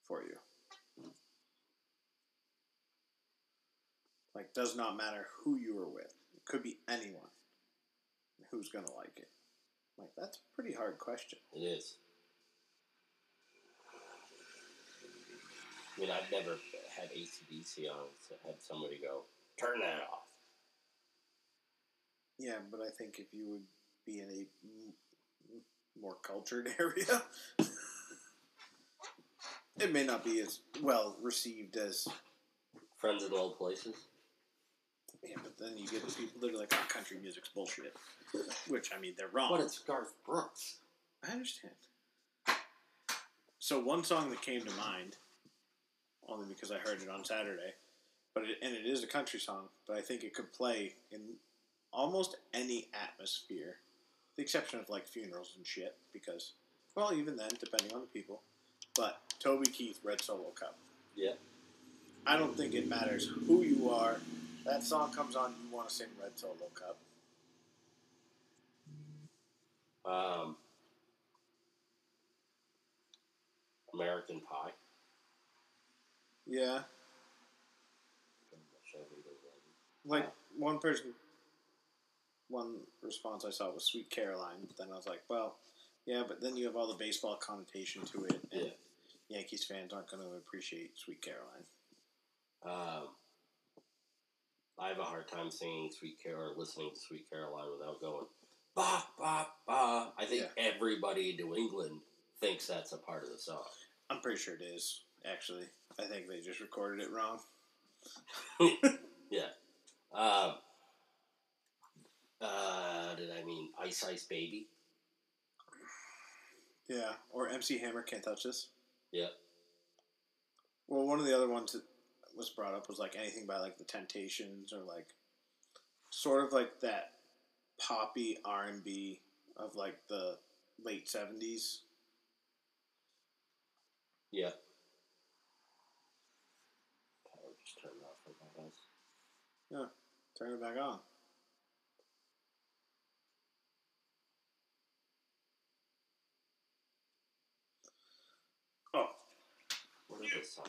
for you? Like does not matter who you are with. It could be anyone. Who's gonna like it? Like that's a pretty hard question. It is. I mean, I've never had ACDC on, so had somebody go, turn that off. Yeah, but I think if you would be in a more cultured area, it may not be as well received as. Friends in low places. Yeah, but then you get the people that are like, "Oh, country music's bullshit," which I mean they're wrong. But it's Garth Brooks. I understand. So one song that came to mind, only because I heard it on Saturday, but it, and it is a country song, but I think it could play in almost any atmosphere, the exception of like funerals and shit. Because, well, even then, depending on the people. But Toby Keith, Red Solo Cup. Yeah. I don't think it matters who you are. That song comes on, you want to sing Red Solo Cup. Um, American Pie. Yeah, like one person, one response I saw was "Sweet Caroline." But then I was like, well, yeah, but then you have all the baseball connotation to it, and Yeah. Yankees fans aren't going to appreciate "Sweet Caroline." Um, I have a hard time singing Sweet Carol or listening to Sweet Caroline without going ba ba ba. I think everybody in New England thinks that's a part of the song. I'm pretty sure it is. Actually, I think they just recorded it wrong. yeah. Um, uh, did I mean Ice Ice Baby? Yeah, or MC Hammer can't touch this. Yeah. Well, one of the other ones that was brought up was like anything by like the Temptations or like sort of like that poppy R and B of like the late seventies. Yeah. Just off for my house. Yeah, turn it back on. Oh, What is this song?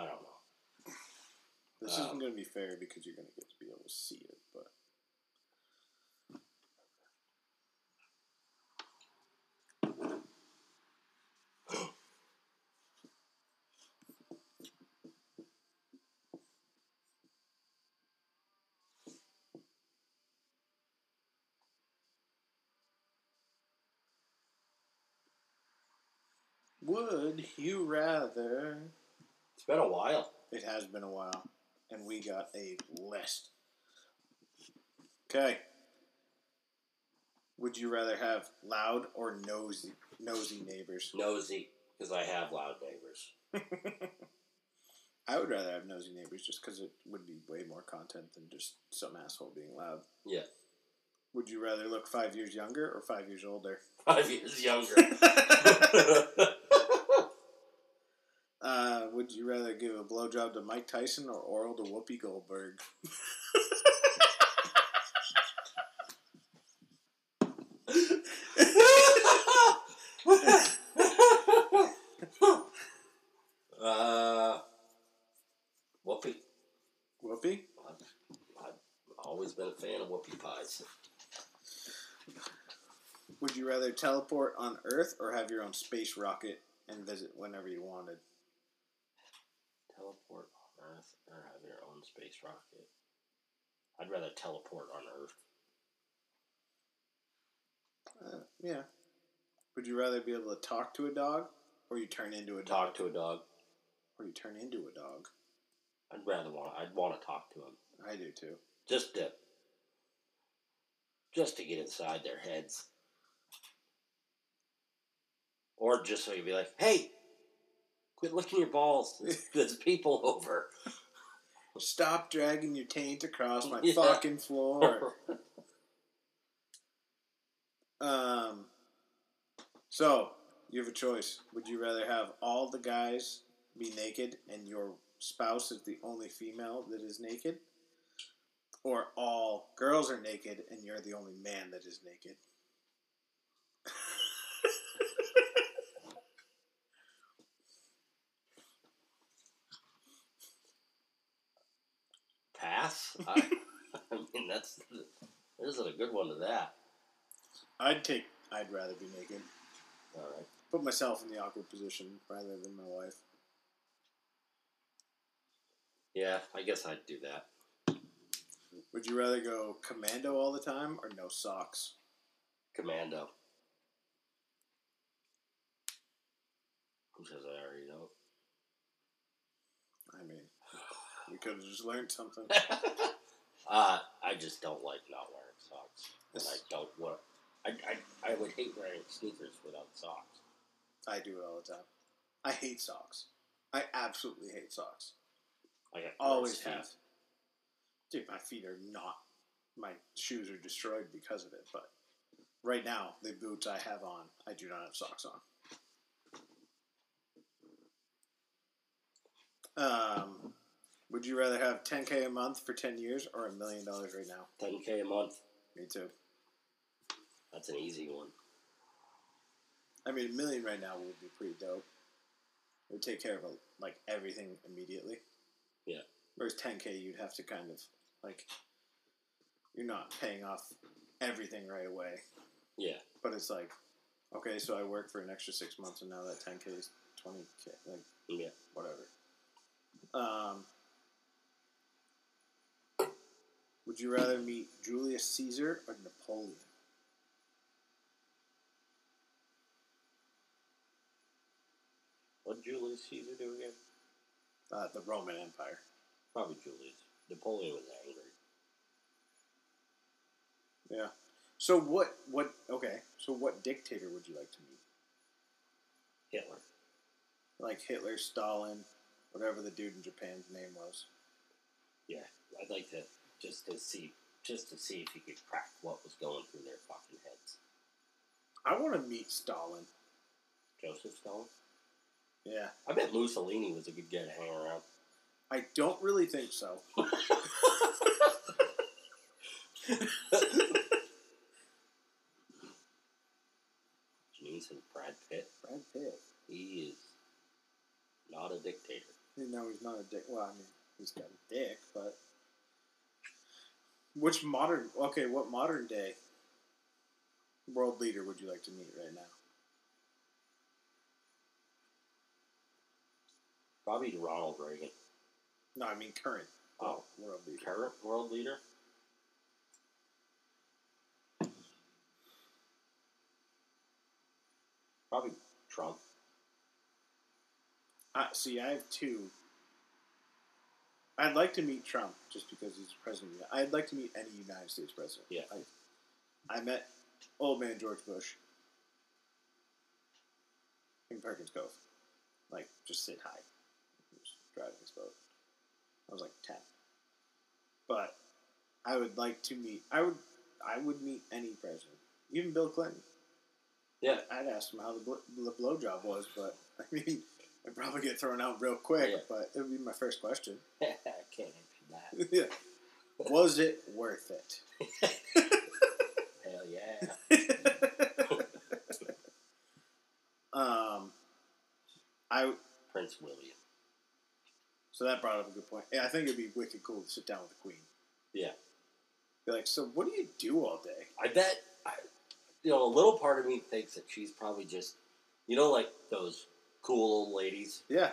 I don't know. This um, isn't going to be fair because you're going to get to be able to see it, but. Would you rather it's been a while. It has been a while, and we got a list. Okay. Would you rather have loud or nosy nosy neighbors? Nosy, because I have loud neighbors. I would rather have nosy neighbors just because it would be way more content than just some asshole being loud. Yeah. Would you rather look five years younger or five years older? Five years younger. would you rather give a blowjob to Mike Tyson or oral to Whoopi Goldberg? uh, Whoopi. Whoopi? I've, I've always been a fan of whoopie pies. Would you rather teleport on Earth or have your own space rocket and visit whenever you wanted? Teleport on Earth or have your own space rocket? I'd rather teleport on Earth. Uh, yeah. Would you rather be able to talk to a dog or you turn into a dog? Talk to a dog. Or you turn into a dog? I'd rather want. I'd want to talk to him I do too. just to just to get inside their heads, or just so you'd be like, "Hey, quit licking your balls. There's people over." Stop dragging your taint across my Yeah. fucking floor. um, so you have a choice. Would you rather have all the guys be naked and your spouse is the only female that is naked, or all girls are naked and you're the only man that is naked? I, I mean, that's there isn't a good one to that. I'd take. I'd rather be naked. All right. Put myself in the awkward position rather than my wife. Yeah, I guess I'd do that. Would you rather go commando all the time or no socks? Commando. Who says I already know? I mean, we could have just learned something. uh, I just don't like not wearing socks, and I don't want. I, I, I would hate wearing sneakers without socks. I do it all the time. I hate socks. I absolutely hate socks. I Always have. Dude, my feet are not. My shoes are destroyed because of it. But right now, the boots I have on, I do not have socks on. Um, would you rather have 10k a month for 10 years or a million dollars right now? 10k a month. Me too. That's an easy one. I mean, a million right now would be pretty dope. It would take care of like everything immediately. Yeah. Whereas 10k, you'd have to kind of like you're not paying off everything right away, Yeah. but it's like okay, so I work for an extra six months, and now that 10k is 20k, like Yeah. whatever. Um, would you rather meet Julius Caesar or Napoleon? What Julius Caesar do again? Uh, the Roman Empire. Probably Julius. Napoleon was angry. Yeah. So what? What? Okay. So what dictator would you like to meet? Hitler. Like Hitler, Stalin, whatever the dude in Japan's name was. Yeah. I'd like to just to see just to see if he could crack what was going through their fucking heads. I want to meet Stalin. Joseph Stalin. Yeah. I bet Mussolini was a good guy to hang around. I don't really think so. Says Brad Pitt. Brad Pitt. He is not a dictator. No, he's not a dick. Well, I mean, he's got a dick, but which modern? Okay, what modern day world leader would you like to meet right now? Probably Ronald Reagan. No, I mean current Oh, world leader. current world leader. Probably Trump. I see. I have two. I'd like to meet Trump just because he's president. I'd like to meet any United States president. Yeah. I, I met old man George Bush in Perkins Cove. Like, just sit high. He was driving his boat. I was like ten. But I would like to meet. I would. I would meet any president, even Bill Clinton. Yeah. I'd ask him how the, bl- the blowjob was, but I mean, I'd probably get thrown out real quick. Yeah. But it would be my first question. I can't answer that. yeah. Was it worth it? Hell yeah. um, I Prince William. so that brought up a good point. Yeah, I think it'd be wicked cool to sit down with the Queen. Yeah. Be like, so what do you do all day? I bet, I, you know, a little part of me thinks that she's probably just, you know, like those cool old ladies. Yeah,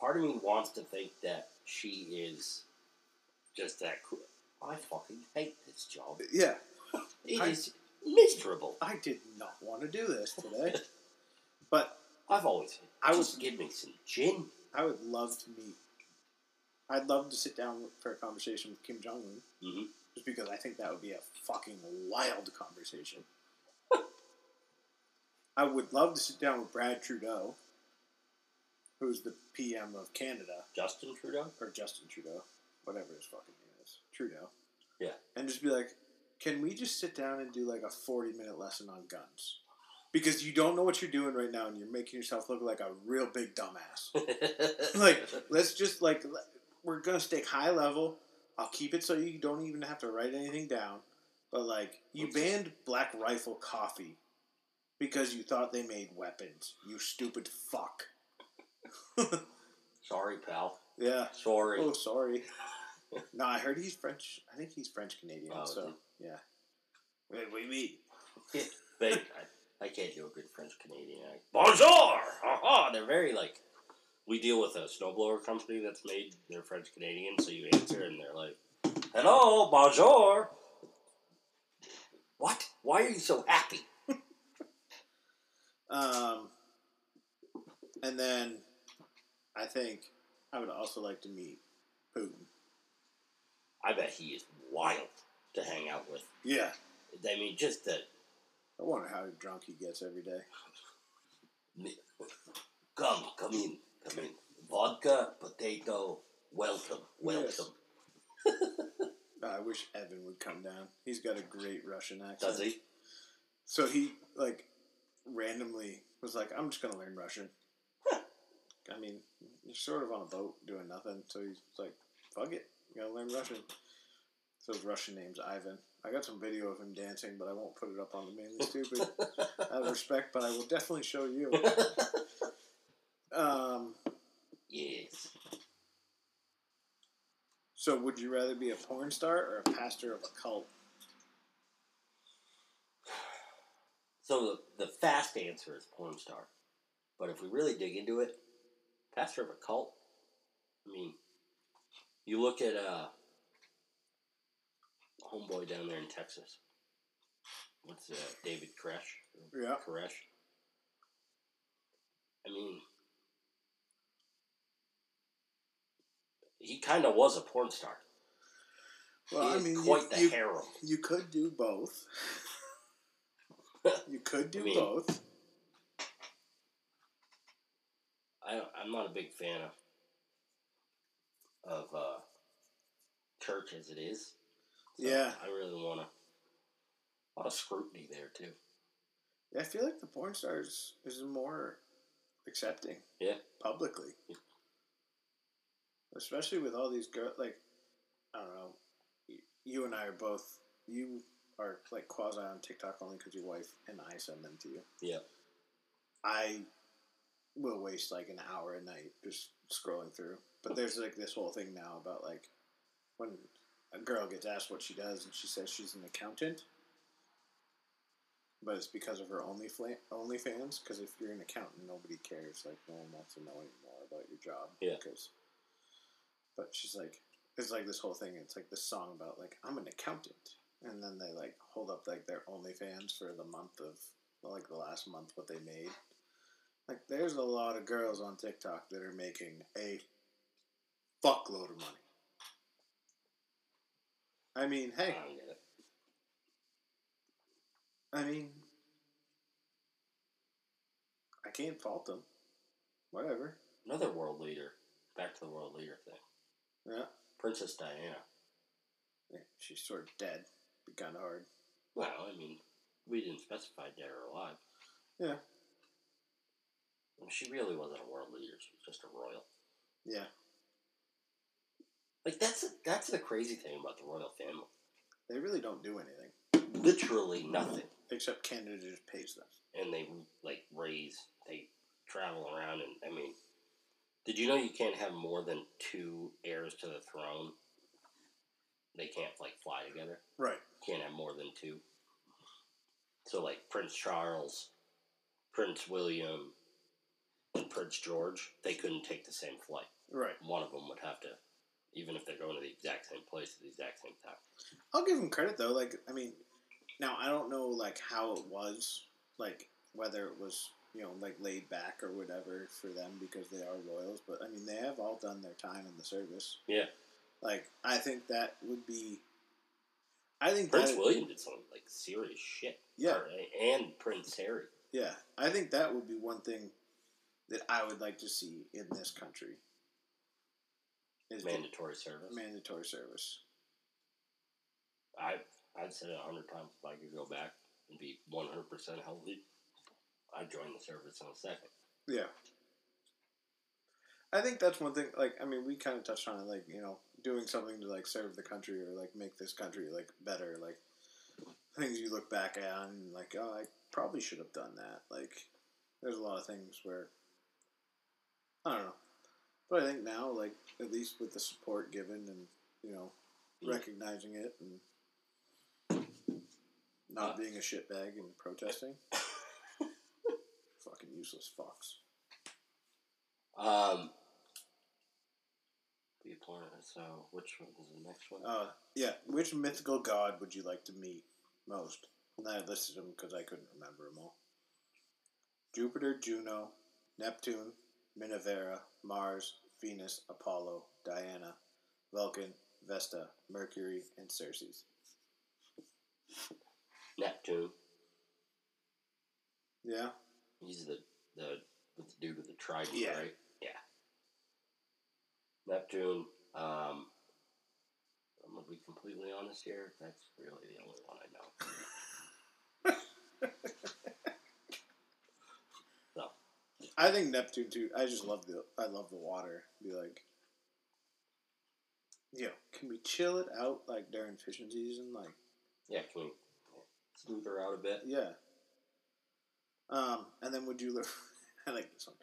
Part of me wants to think that she is just that cool. I fucking hate this job. yeah. It I- is miserable. I did not want to do this today, but I've always I I was- give me some gin. I would love to meet. I'd love to sit down for a conversation with Kim Jong Un, Mm-hmm. just because I think that would be a fucking wild conversation. I would love to sit down with Brad Trudeau, who's the PM of Canada, Justin Trudeau. or Justin Trudeau, whatever his fucking name is, Trudeau. Yeah. And just be like, can we just sit down and do like a 40 minute lesson on guns? Because you don't know what you're doing right now and you're making yourself look like a real big dumbass. like, let's just like, we're going to stick high level. I'll keep it so you don't even have to write anything down. But like, you banned Black Rifle Coffee because you thought they made weapons. You stupid fuck. Sorry, pal. yeah. Sorry. Oh, sorry. no, I heard he's French. I think he's French Canadian. Oh, so yeah. Wait, wait, wait. But I, I can't do a good French Canadian accent. Bonjour! Haha! They're very like. We deal with a snowblower company that's made. They're French Canadian, so you answer and they're like, "Hello, bonjour." What? Why are you so happy? Um, and then I think I would also like to meet Putin. I bet he is wild to hang out with. Yeah. I mean, just the I wonder how drunk he gets every day. come, come in, come in. Vodka, potato, welcome, welcome. I wish Evan would come down. He's got a great Russian accent. Does he? So he like randomly was like, "I'm just gonna learn Russian." I mean, you're sort of on a boat doing nothing, so he's like, "Fuck it, I'm gonna learn Russian." So his Russian name's Ivan. I got some video of him dancing, but I won't put it up on the mainly stupid out of respect. But I will definitely show you. Um, yes. so would you rather be a porn star or a pastor of a cult? So the, the fast answer is porn star. But if we really dig into it, pastor of a cult, I mean, you look at uh, homeboy down there in Texas. What's uh, David Koresh? Yeah. Koresh. I mean, he kind of was a porn star. Well, I mean, quite you, the you, harem. you could do both. you could do I mean- both. I, I'm not a big fan of of uh, church as it is. So Yeah. I really want to. A lot of scrutiny there too. Yeah, I feel like the porn stars is more accepting. Yeah. Publicly. Yeah. Especially with all these girls, like, I don't know, you and I are both, you are like quasi on TikTok only because your wife and I send them to you. Yeah. I will waste like an hour a night just scrolling through. But there's like this whole thing now about like when a girl gets asked what she does and she says she's an accountant, but it's because of her only fla- OnlyFans. Because if you're an accountant, nobody cares. Like no one wants to know anymore about your job. Yeah. Because, but she's like, it's like this whole thing. It's like this song about like I'm an accountant, and then they like hold up like their OnlyFans for the month of like the last month what they made, Like, there's a lot of girls on TikTok that are making a fuckload of money. I mean, I hey, don't get it. I mean, I can't fault them. Whatever. Another world leader. Back to the world leader thing. Yeah. Princess Diana. yeah she's sort of dead. Be kind of hard. Well, I mean, we didn't specify dead or alive. Yeah. Well, she really wasn't a world leader. She was just a royal. Yeah. Like that's that's the crazy thing about the royal family. They really don't do anything. Literally nothing. Except Canada just pays them. And they like raise. They travel around, and I mean, did you know you can't have more than two heirs to the throne? They can't like fly together. Right. Can't have more than two. So like Prince Charles, Prince William, Prince George, they couldn't take the same flight. Right. One of them would have to, even if they're going to the exact same place at the exact same time. I'll give them credit though. Like, I mean, now I don't know like how it was, like whether it was you know like laid back or whatever for them because they are royals. But I mean, they have all done their time in the service. Yeah. Like, I think that would be. I think Prince that, William did some like serious shit. Yeah. Or- and Prince Harry. Yeah, I think that would be one thing that I would like to see in this country. Is the Mandatory service. mandatory service. I I've said it a hundred times. If I could go back and be one hundred percent healthy, I'd join the service in a second. Yeah. I think that's one thing. Like, I mean, we kind of touched on it. Like, you know, doing something to like serve the country or like make this country like better. Like things you look back at and like, oh, I probably should have done that. Like, there's a lot of things where I don't know, but I think now, like, at least with the support given and you know, recognizing it and not Uh, being a shitbag and protesting. Fucking useless fucks. Um. A planet. So which one is the next one? Uh, yeah. Which mythical god would you like to meet most? And I listed them because I couldn't remember them all. Jupiter, Juno, Neptune, Minerva, Mars, Venus, Apollo, Diana, Vulcan, Vesta, Mercury, and Ceres. Neptune. Yeah. He's the the the dude with the trident, Yeah. right? Yeah. Neptune. Um. I'm gonna be completely honest here. That's really the only one I know. so I think Neptune too. I just love the. I love the water. Be like, yo, can we chill it out like during fishing season? Like, yeah, can we smooth her out a bit? Yeah. Um, and then would you? I like this one.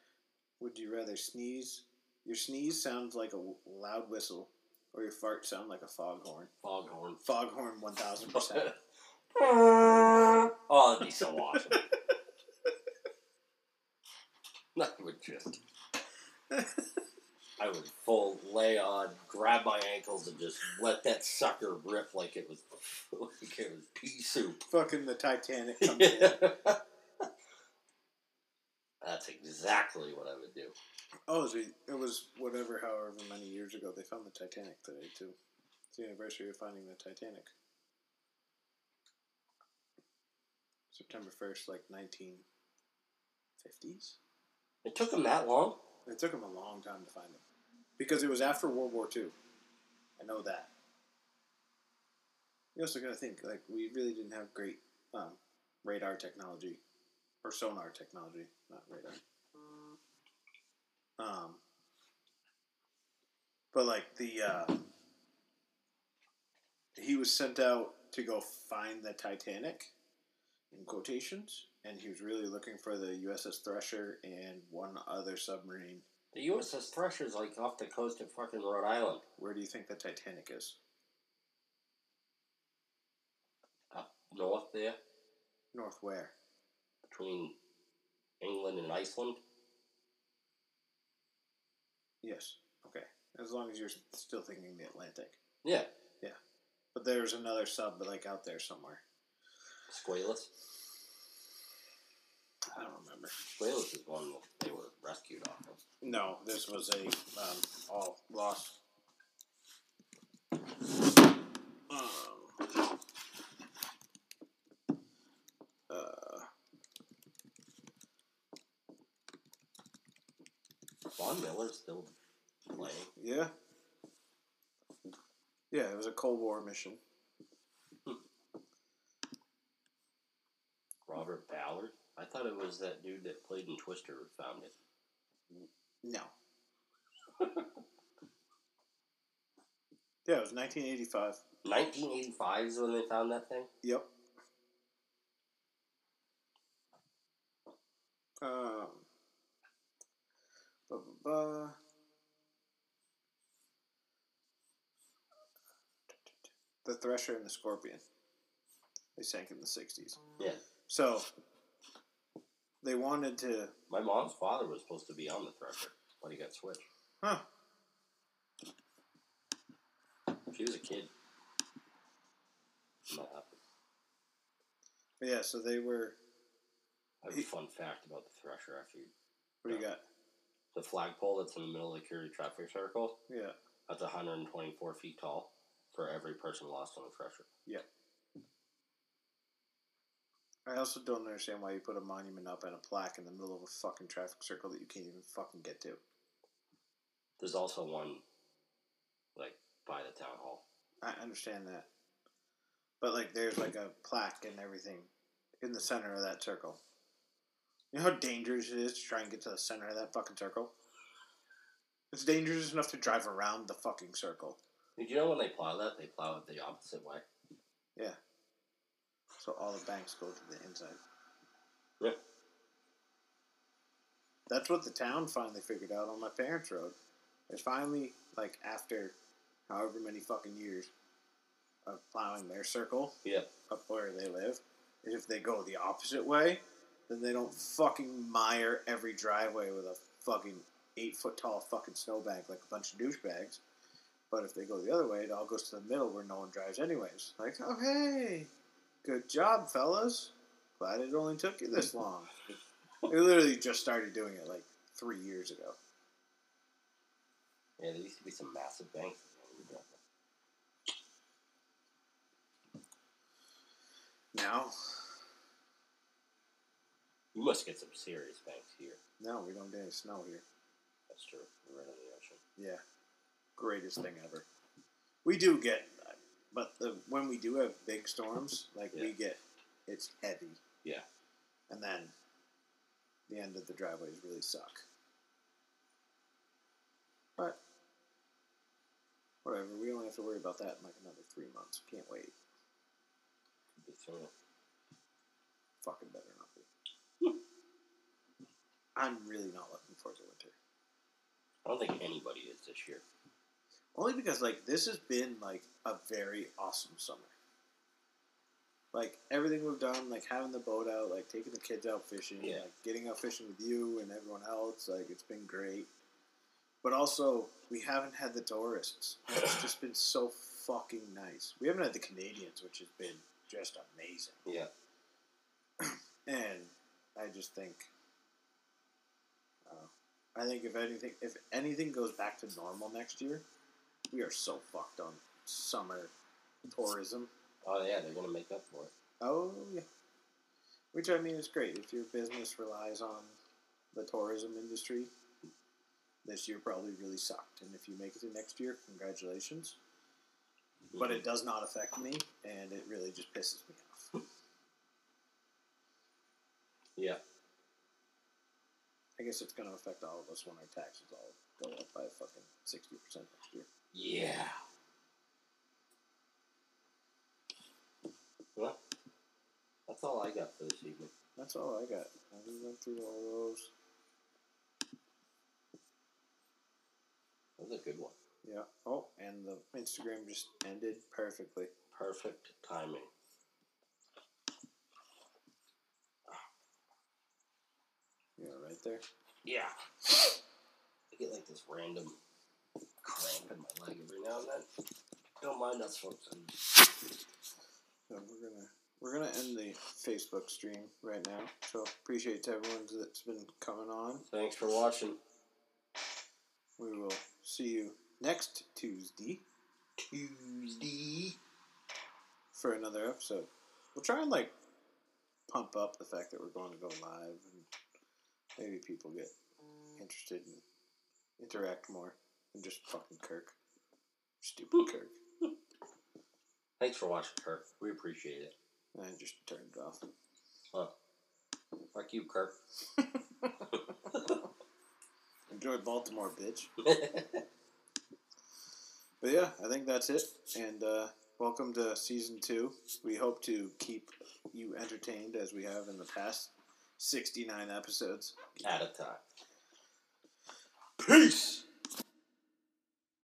Would you rather sneeze? Your sneeze sounds like a loud whistle, or your fart sound like a foghorn. Foghorn. Foghorn, one thousand percent. oh, that'd be so awesome. that would just. I would full lay on, grab my ankles, and just let that sucker rip like it was like it was pea soup. Fucking the Titanic. That's exactly what I would do. Oh, it was whatever, however many years ago they found the Titanic today too. It's the anniversary of finding the Titanic. September first, like nineteen fifties. It took them that long. It took them a long time to find them because it was after World War II. I know that. You also got to think like we really didn't have great um, radar technology or sonar technology, not radar. Um, but like the uh, he was sent out to go find the Titanic in quotations, and he was really looking for the USS Thresher and one other submarine. The USS Thresher's like off the coast of fucking Rhode Island. Where do you think the Titanic is? Up north there, North where? between England and Iceland. Yes. Okay. As long as you're still thinking the Atlantic. Yeah. Yeah. But there's another sub like out there somewhere. Squalus. I don't remember. Wales is one they were rescued off of. No, this was a um, all lost. Um, uh, Von Miller's still playing. yeah. Yeah, it was a Cold War mission. Robert Ballard. I thought it was that dude that played in Twister who found it. No. yeah, it was 1985. 1985 is when they found that thing. Yep. Um. The Thresher and the Scorpion. They sank in the 60s. Yeah. So, they wanted to. My mom's father was supposed to be on the Thresher, but he got switched. Huh. She was a kid. when That happened. But yeah, so they were. I have a fun fact about the Thresher after you. What do you got? The flagpole that's in the middle of the Kittery traffic circle, Yeah. that's 124 feet tall for every person lost on the Thresher. I also don't understand why you put a monument up and a plaque in the middle of a fucking traffic circle that you can't even fucking get to. There's also one, like, by the town hall. I understand that. But like there's like a plaque and everything in the center of that circle. You know how dangerous it is to try and get to the center of that fucking circle? It's dangerous enough to drive around the fucking circle. Did you know when they plow that, they plow it the opposite way? Yeah. So all the banks go to the inside. Yep. That's what the town finally figured out on my parents' road. It's finally like after however many fucking years of plowing their circle Yeah. up where they live. is If they go the opposite way, then they don't fucking mire every driveway with a fucking eight foot tall fucking snowbank like a bunch of douchebags. But if they go the other way, it all goes to the middle where no one drives anyways. Like, oh hey, good job, fellas. Glad it only took you this long. we literally just started doing it like three years ago. Yeah, there used to be some massive banks. Now, You must get some serious banks here. no, we don't get any snow here. That's true. We're right on the ocean. Yeah, greatest thing ever. We do get, but the when we do have big storms, like we get, it's heavy. Yeah. and then the end of the driveways really suck. But whatever, we only have to worry about that in like another three months. Can't wait. Could be sooner. Fucking better not be. Hmm. I'm really not looking forward to winter. I don't think anybody is this year. Only because like this has been like a very awesome summer. Like everything we've done, like having the boat out, like taking the kids out fishing, Yeah. like getting out fishing with you and everyone else, like it's been great. But also, we haven't had the tourists. It's just been so fucking nice. We haven't had the Canadians, which has been just amazing. Yeah. And I just think, uh, I think if anything, if anything goes back to normal next year, we are so fucked on summer tourism. Oh yeah, they're gonna make up for it. Oh yeah, which I mean is great if your business relies on the tourism industry. This year probably really sucked, and if you make it to next year, congratulations. Mm-hmm. But it does not affect me, and it really just pisses me off. Yeah. I guess it's going to affect all of us when our taxes all go up by fucking sixty percent next year. Yeah. Well, that's all I got for this evening. That's all I got. I just went through all those. That was a good one. Yeah. Oh, and the Instagram just ended perfectly. Perfect timing. Yeah, right there. Yeah. I get like this random cramp in my leg every now and then. Don't mind us, folks. So we're gonna we're gonna end the Facebook stream right now. So appreciate to everyone that's been coming on. Thanks for watching. We will see you next Tuesday Tuesday. for another episode. We'll try and like pump up the fact that we're going to go live and maybe people get interested and interact more than just fucking Kirk. Stupid Kirk. Thanks for watching, Kirk. We appreciate it. I just turned it off. Fuck you, Kirk. Enjoy Baltimore, bitch. But yeah, I think that's it. And uh, welcome to season two. We hope to keep you entertained as we have in the past 69 episodes. At a time. Peace.